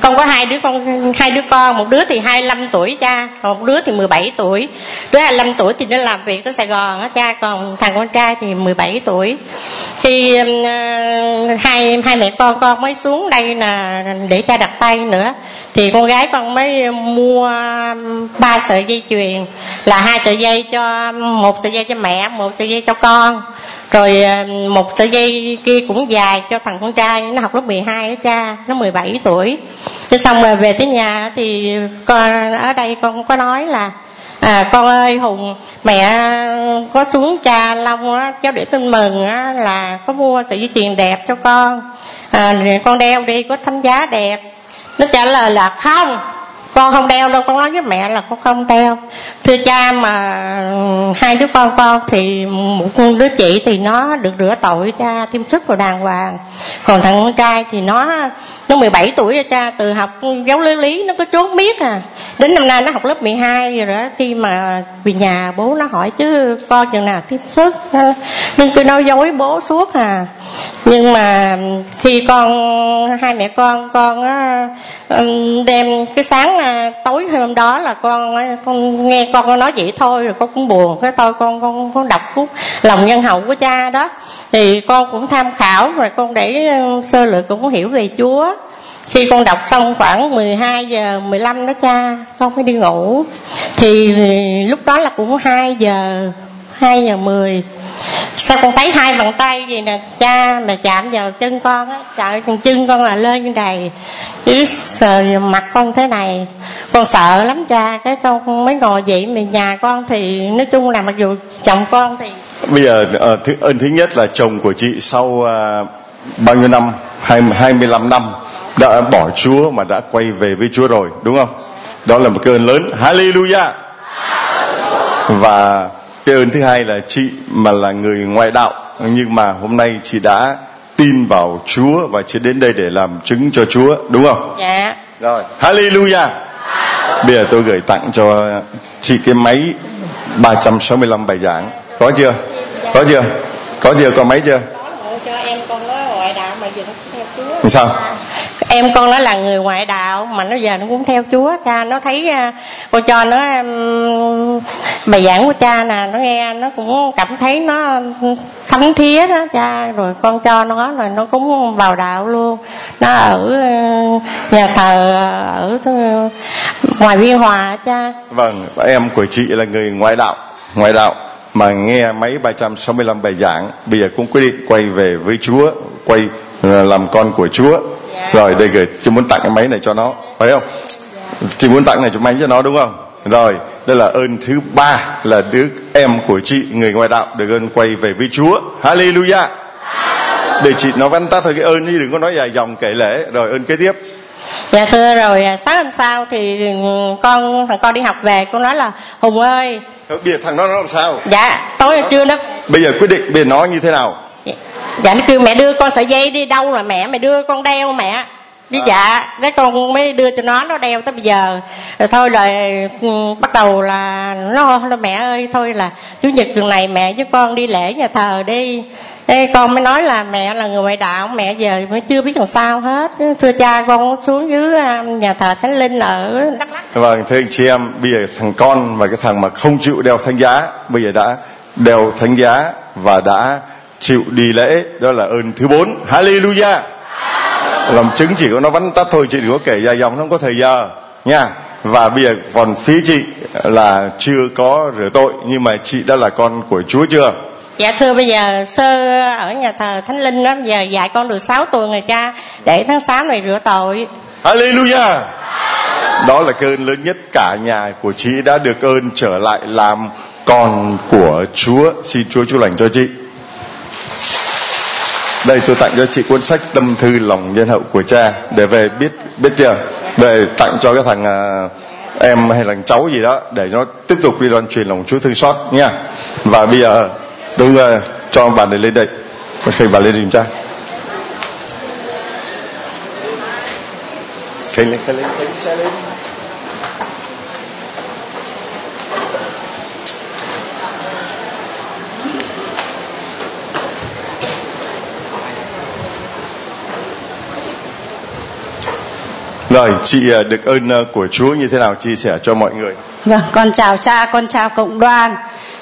S11: con có hai đứa con hai đứa con một đứa thì 25 tuổi cha còn một đứa thì 17 tuổi. Đứa 25 tuổi thì nó làm việc ở Sài Gòn á cha còn thằng con trai thì 17 tuổi. Khi hai hai mẹ con con mới xuống đây là để cha đặt tay nữa. Thì con gái con mới mua ba sợi dây chuyền là hai sợi dây cho một sợi dây cho mẹ một sợi dây cho con rồi à, một sợi dây kia cũng dài cho thằng con trai nó học lớp 12 đó cha nó 17 tuổi. Thế xong rồi về tới nhà thì con ở đây con có nói là à con ơi hùng mẹ có xuống cha long á cháu để tin mừng á là có mua sợi dây chuyền đẹp cho con. À, con đeo đi có thánh giá đẹp. Nó trả lời là không con không đeo đâu, con nói với mẹ là con không đeo. Thưa cha mà, hai đứa con con thì một đứa chị thì nó được rửa tội cha, tiêm sức vào đàng hoàng. Còn thằng con trai thì nó nó 17 tuổi rồi cha, từ học giáo lý lý nó có trốn miết à. Đến năm nay nó học lớp 12 rồi đó, khi mà về nhà bố nó hỏi chứ con chừng nào tiếp sức nhưng cứ nói dối bố suốt à nhưng mà khi con hai mẹ con con á, đem cái sáng à, tối hôm đó là con à, con nghe con con nói vậy thôi rồi con cũng buồn. Cái tôi con con con đọc cuốn lòng nhân hậu của cha đó. Thì con cũng tham khảo rồi con để sơ lược cũng hiểu về Chúa. Khi con đọc xong khoảng 12 giờ 15 đó cha con mới đi ngủ. Thì lúc đó là cũng 2 giờ 2 giờ 10 sao con thấy hai bàn tay gì nè? Cha mà chạm vào chân con á trời chân con là lên như này chứ sờ mặt con thế này con sợ lắm cha. Cái con mới ngồi vậy mà nhà con thì nói chung là mặc dù chồng con thì
S1: bây giờ ờ, thứ, ơn thứ nhất là chồng của chị sau uh, bao nhiêu năm? Hai hai mươi lăm năm đã bỏ Chúa mà đã quay về với Chúa rồi đúng không? Đó là một cơn lớn. Hallelujah! Và cái ơn thứ hai là chị mà là người ngoại đạo nhưng mà hôm nay chị đã tin vào Chúa và chị đến đây để làm chứng cho Chúa đúng không?
S11: Dạ.
S1: Rồi Hallelujah. Bây giờ tôi gửi tặng cho chị cái máy 365 bài giảng. Có chưa? Có chưa? Có chưa? Có máy chưa?
S11: Cho em con nó ngoại đạo mà giờ nó theo Chúa.
S1: Sao
S11: em con nó là người ngoại đạo, mà nó giờ nó cũng theo Chúa. Cha nó thấy à, cô cho nó bài giảng của cha nè, nó nghe, nó cũng cảm thấy nó thấm thía đó, cha. Rồi con cho nó, rồi nó cũng vào đạo luôn. Nó ở à, nhà thờ à, ở ngoài biên hòa, cha.
S1: Vâng em của chị là người ngoại đạo ngoại đạo mà nghe mấy 365 bài giảng. Bây giờ cũng quyết định quay về với Chúa, quay làm con của Chúa. Rồi đây gửi chị muốn tặng cái máy này cho nó. Phải không? Chị muốn tặng này cho máy cho nó đúng không? Rồi đây là ơn thứ ba là đứa em của chị người ngoại đạo được ơn quay về với Chúa. Hallelujah. Để chị nói văn tắt thôi cái ơn chứ đừng có nói dài dòng kể lễ rồi ơn kế tiếp.
S11: Dạ thưa rồi à, sáng hôm sau thì ừ, con thằng con đi học về con nói là hùng ơi.
S1: Bây giờ thằng nó nó làm sao?
S11: Dạ tối trưa nó
S1: bây giờ quyết định bây giờ nó như thế nào
S11: dạ nó kêu mẹ đưa con sợi dây đi đâu rồi mẹ? Mẹ đưa con đeo mẹ. Đi dạ cái con mới đưa cho nó nó đeo tới bây giờ. Rồi thôi rồi ừ, bắt đầu là nó nó mẹ ơi thôi là chủ nhật tuần này mẹ với con đi lễ nhà thờ đi. Ê, con mới nói là mẹ là người ngoại đạo mẹ giờ mới chưa biết làm sao hết. Thưa cha con xuống dưới à, nhà thờ thánh linh ở đắk lắk.
S1: Vâng, thưa anh chị em, bây giờ thằng con và cái thằng mà không chịu đeo thánh giá, bây giờ đã đeo thánh giá và đã chịu đi lễ, đó là ơn thứ bốn. Hallelujah. Làm chứng chỉ có nó vắn tắt thôi, chị đừng có kể dài dòng, nó không có thời giờ nha. Và bây giờ còn phía chị là chưa có rửa tội, nhưng mà chị đã là con của Chúa chưa?
S11: Dạ thưa bây giờ sơ ở nhà thờ Thánh Linh đó, bây giờ dạy con được 6 tuần rồi cha, để tháng 6 này rửa tội.
S1: Hallelujah. Đó là cái ơn lớn nhất cả nhà của chị đã được ơn trở lại làm con của Chúa. Xin Chúa chúc lành cho chị. Đây tôi tặng cho chị cuốn sách Tâm thư lòng nhân hậu của cha để về biết biết chưa? Về tặng cho cái thằng à, em hay là cháu gì đó để nó tiếp tục đi loan truyền lòng Chúa thương xót nha. Và bây giờ tôi à, cho bà này lên đây. có khi bà lên giùm cha. Khởi lên, khởi lên, khởi xe lên. Rồi, chị à, được ơn à, của Chúa như thế nào chia sẻ cho mọi người.
S10: Vâng, con chào cha, con chào cộng đoàn.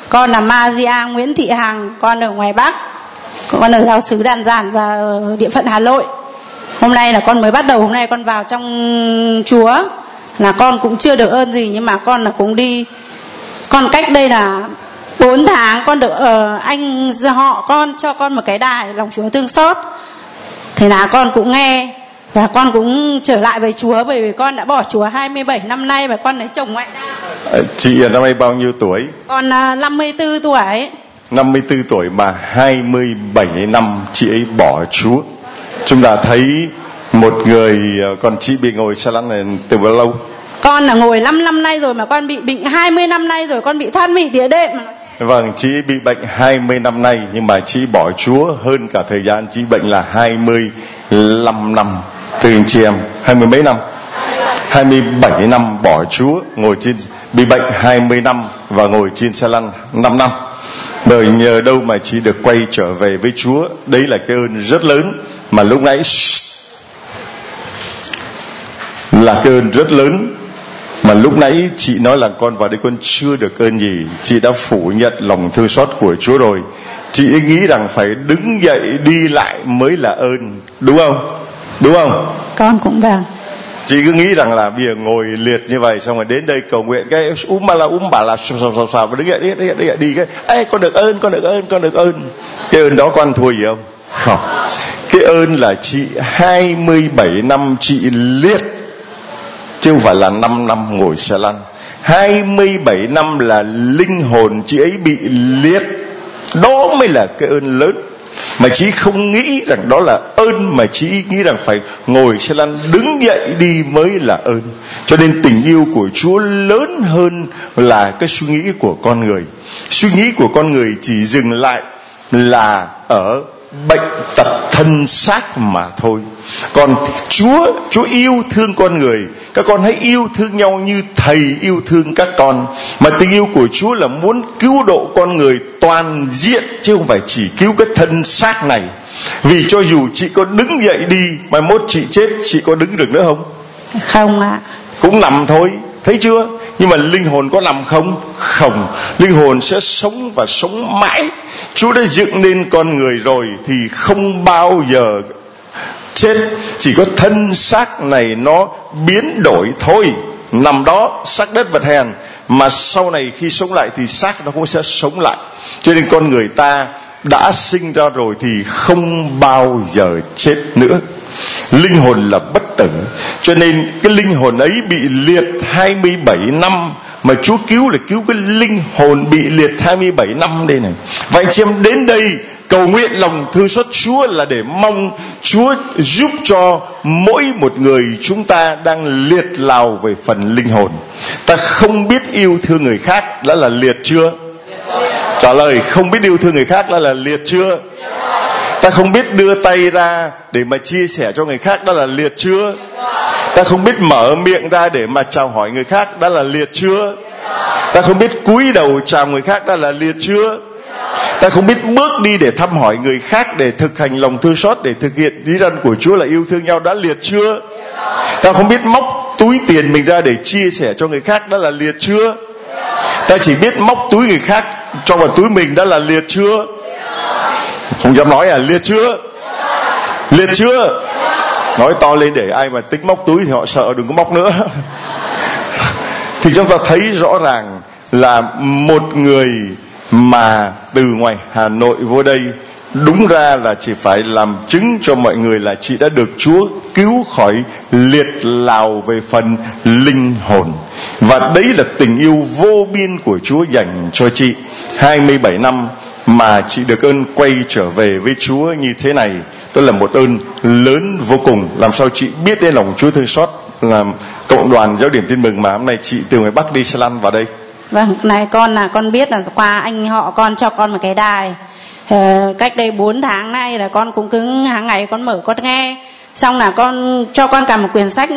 S10: Con là Maria Nguyễn Thị Hằng, con ở ngoài Bắc. Con ở giáo xứ Đàn Giản và ở địa phận Hà Nội. Hôm nay là con mới bắt đầu, hôm nay con vào trong Chúa. Là con cũng chưa được ơn gì nhưng mà con là cũng đi. Con cách đây là 4 tháng con được ở anh họ con cho con một cái đài lòng Chúa thương xót. Thế là con cũng nghe và con cũng trở lại với Chúa bởi vì con đã bỏ Chúa 27 năm nay và con lấy chồng ngoại đạo.
S1: À, Chị à, năm nay bao nhiêu tuổi?
S10: Con à, 54 tuổi.
S1: 54 tuổi mà 27 năm chị ấy bỏ Chúa. Chúng ta thấy một người à, còn chị bị ngồi xe lăn này từ bao lâu?
S10: Con là ngồi 5 năm nay rồi mà con bị bệnh 20 năm nay rồi con bị thoát vị đĩa đệm.
S1: Vâng, chị bị bệnh 20 năm nay nhưng mà chị bỏ Chúa hơn cả thời gian chị bệnh là 25 năm từ anh chị em, hai mươi mấy năm? 27 năm bỏ Chúa, ngồi trên bị bệnh 20 năm và ngồi trên xe lăn 5 năm. Đời nhờ đâu mà chị được quay trở về với Chúa, đấy là cái ơn rất lớn mà lúc nãy là cái ơn rất lớn mà lúc nãy chị nói là con vào đây con chưa được ơn gì chị đã phủ nhận lòng thương xót của Chúa rồi chị nghĩ rằng phải đứng dậy đi lại mới là ơn đúng không đúng không?
S10: Con cũng vâng.
S1: chị cứ nghĩ rằng là bây giờ ngồi liệt như vậy xong rồi đến đây cầu nguyện cái úm ba la úm bà là xào xào xào và đứng dậy đi, đứng dậy, đứng dậy đi cái. Ê con được ơn con được ơn con được ơn. Cái ơn đó con thua gì không? Không. Cái ơn là chị 27 năm chị liệt chứ không phải là 5 năm ngồi xe lăn. 27 năm là linh hồn chị ấy bị liệt đó mới là cái ơn lớn mà chí không nghĩ rằng đó là ơn, mà chí nghĩ rằng phải ngồi xe lăn đứng dậy đi mới là ơn. Cho nên tình yêu của chúa lớn hơn là cái suy nghĩ của con người. Suy nghĩ của con người chỉ dừng lại là ở bệnh tật thân xác mà thôi. Còn chúa chúa yêu thương con người. Các con hãy yêu thương nhau như thầy yêu thương các con. Mà tình yêu của chúa là muốn cứu độ con người toàn diện chứ không phải chỉ cứu cái thân xác này. Vì cho dù chị có đứng dậy đi mai mốt chị chết chị có đứng được nữa không?
S10: Không ạ.
S1: Cũng nằm thôi thấy chưa? Nhưng mà linh hồn có nằm không? Không. Linh hồn sẽ sống và sống mãi. Chúa đã dựng nên con người rồi thì không bao giờ chết. Chỉ có thân xác này nó biến đổi thôi. Nằm đó, xác đất vật hèn. Mà sau này khi sống lại thì xác nó cũng sẽ sống lại. Cho nên con người ta đã sinh ra rồi thì không bao giờ chết nữa linh hồn là bất tử cho nên cái linh hồn ấy bị liệt 27 năm. Mà Chúa cứu là cứu cái linh hồn bị liệt 27 năm đây này. Vậy chị em, đến đây, cầu nguyện lòng thương xót Chúa là để mong Chúa giúp cho mỗi một người chúng ta đang liệt lào về phần linh hồn. Ta không biết yêu thương người khác đã là liệt chưa? Trả lời, không biết yêu thương người khác đã là liệt chưa? Ta không biết đưa tay ra để mà chia sẻ cho người khác, đó là liệt chưa ta không biết mở miệng ra để mà chào hỏi người khác, đó là liệt chưa ta không biết cúi đầu chào người khác, đó là liệt chưa ta không biết bước đi để thăm hỏi người khác, để thực hành lòng thương xót, để thực hiện lý răn của Chúa là yêu thương nhau đã liệt chưa ta không biết móc túi tiền mình ra để chia sẻ cho người khác, đó là liệt chưa ta chỉ biết móc túi người khác cho vào túi mình, đó là liệt chưa không dám nói à liệt chưa? Liệt chưa? Nói to lên để ai mà tính móc túi thì họ sợ, đừng có móc nữa. Thì chúng ta thấy rõ ràng là một người mà từ ngoài Hà Nội vô đây, đúng ra là chỉ phải làm chứng cho mọi người là chị đã được Chúa cứu khỏi liệt lào về phần linh hồn. Và đấy là tình yêu vô biên của Chúa dành cho chị. 27 năm mà chị được ơn quay trở về với Chúa như thế này. Đó là một ơn lớn vô cùng. Làm sao chị biết đến lòng Chúa thương xót là cộng đoàn giáo điểm tin mừng mà hôm nay chị từ ngoài Bắc đi xe lăn vào đây?
S10: Vâng này con là con biết là qua anh họ con cho con một cái đài. Ờ, cách đây 4 tháng nay là con cũng cứ hàng ngày con mở con nghe xong là con cho con cả một quyển sách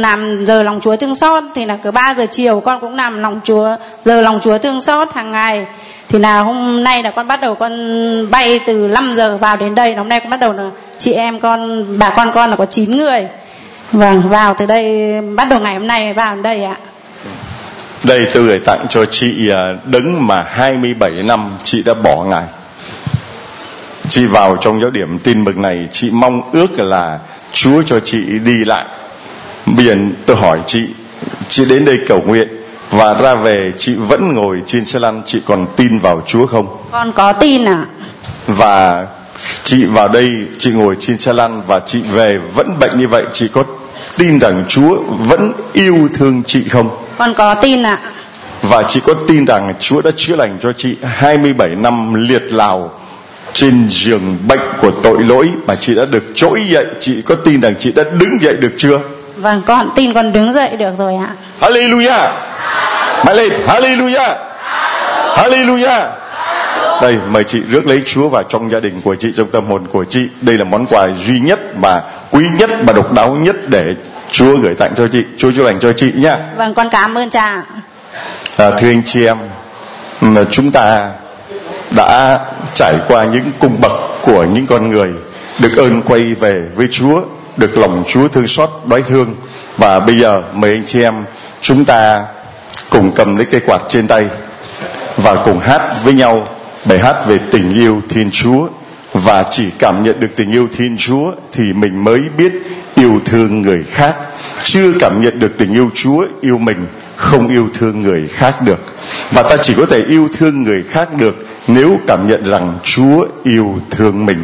S10: làm giờ lòng chúa thương xót. Thì là cứ 3 giờ chiều con cũng làm lòng chúa, giờ lòng chúa thương xót hàng ngày. Thì là hôm nay là con bắt đầu con bay từ 5 giờ vào đến đây. Hôm nay con bắt đầu là chị em con, bà con con là có 9 người. Vâng vào từ đây, bắt đầu ngày hôm nay vào đến đây ạ.
S1: Đây tôi gửi tặng cho chị à, đứng mà 27 năm chị đã bỏ ngài. Chị vào trong giáo điểm tin mừng này, chị mong ước là Chúa cho chị đi lại. Bây giờ tôi hỏi chị chị đến đây cầu nguyện. Và ra về chị vẫn ngồi trên xe lăn chị còn tin vào Chúa không?
S10: Con có tin ạ.
S1: Và chị vào đây chị ngồi trên xe lăn và chị về vẫn bệnh như vậy chị có tin rằng Chúa vẫn yêu thương chị không?
S10: Con có tin ạ.
S1: Và chị có tin rằng Chúa đã chữa lành cho chị 27 năm liệt lào trên giường bệnh của tội lỗi mà chị đã được trỗi dậy chị có tin rằng chị đã đứng dậy được chưa?
S10: Vâng con tin con đứng dậy được rồi ạ.
S1: Hallelujah! Mãi lên Hallelujah! Hallelujah! Đây mời chị rước lấy Chúa vào trong gia đình của chị trong tâm hồn của chị. Đây là món quà duy nhất mà quý nhất và độc đáo nhất để Chúa gửi tặng cho chị. Chúa chúc lành cho chị nhá.
S10: Vâng con cảm ơn cha
S1: à, thưa anh chị em mà chúng ta đã trải qua những cung bậc của những con người, được ơn quay về với Chúa, được lòng Chúa thương xót, đói thương. Và bây giờ, mời anh chị em chúng ta cùng cầm lấy cây quạt trên tay và cùng hát với nhau bài hát về tình yêu Thiên Chúa. Và chỉ cảm nhận được tình yêu Thiên Chúa thì mình mới biết yêu thương người khác. Chưa cảm nhận được tình yêu Chúa, yêu mình không yêu thương người khác được và ta chỉ có thể yêu thương người khác được nếu cảm nhận rằng Chúa yêu thương mình.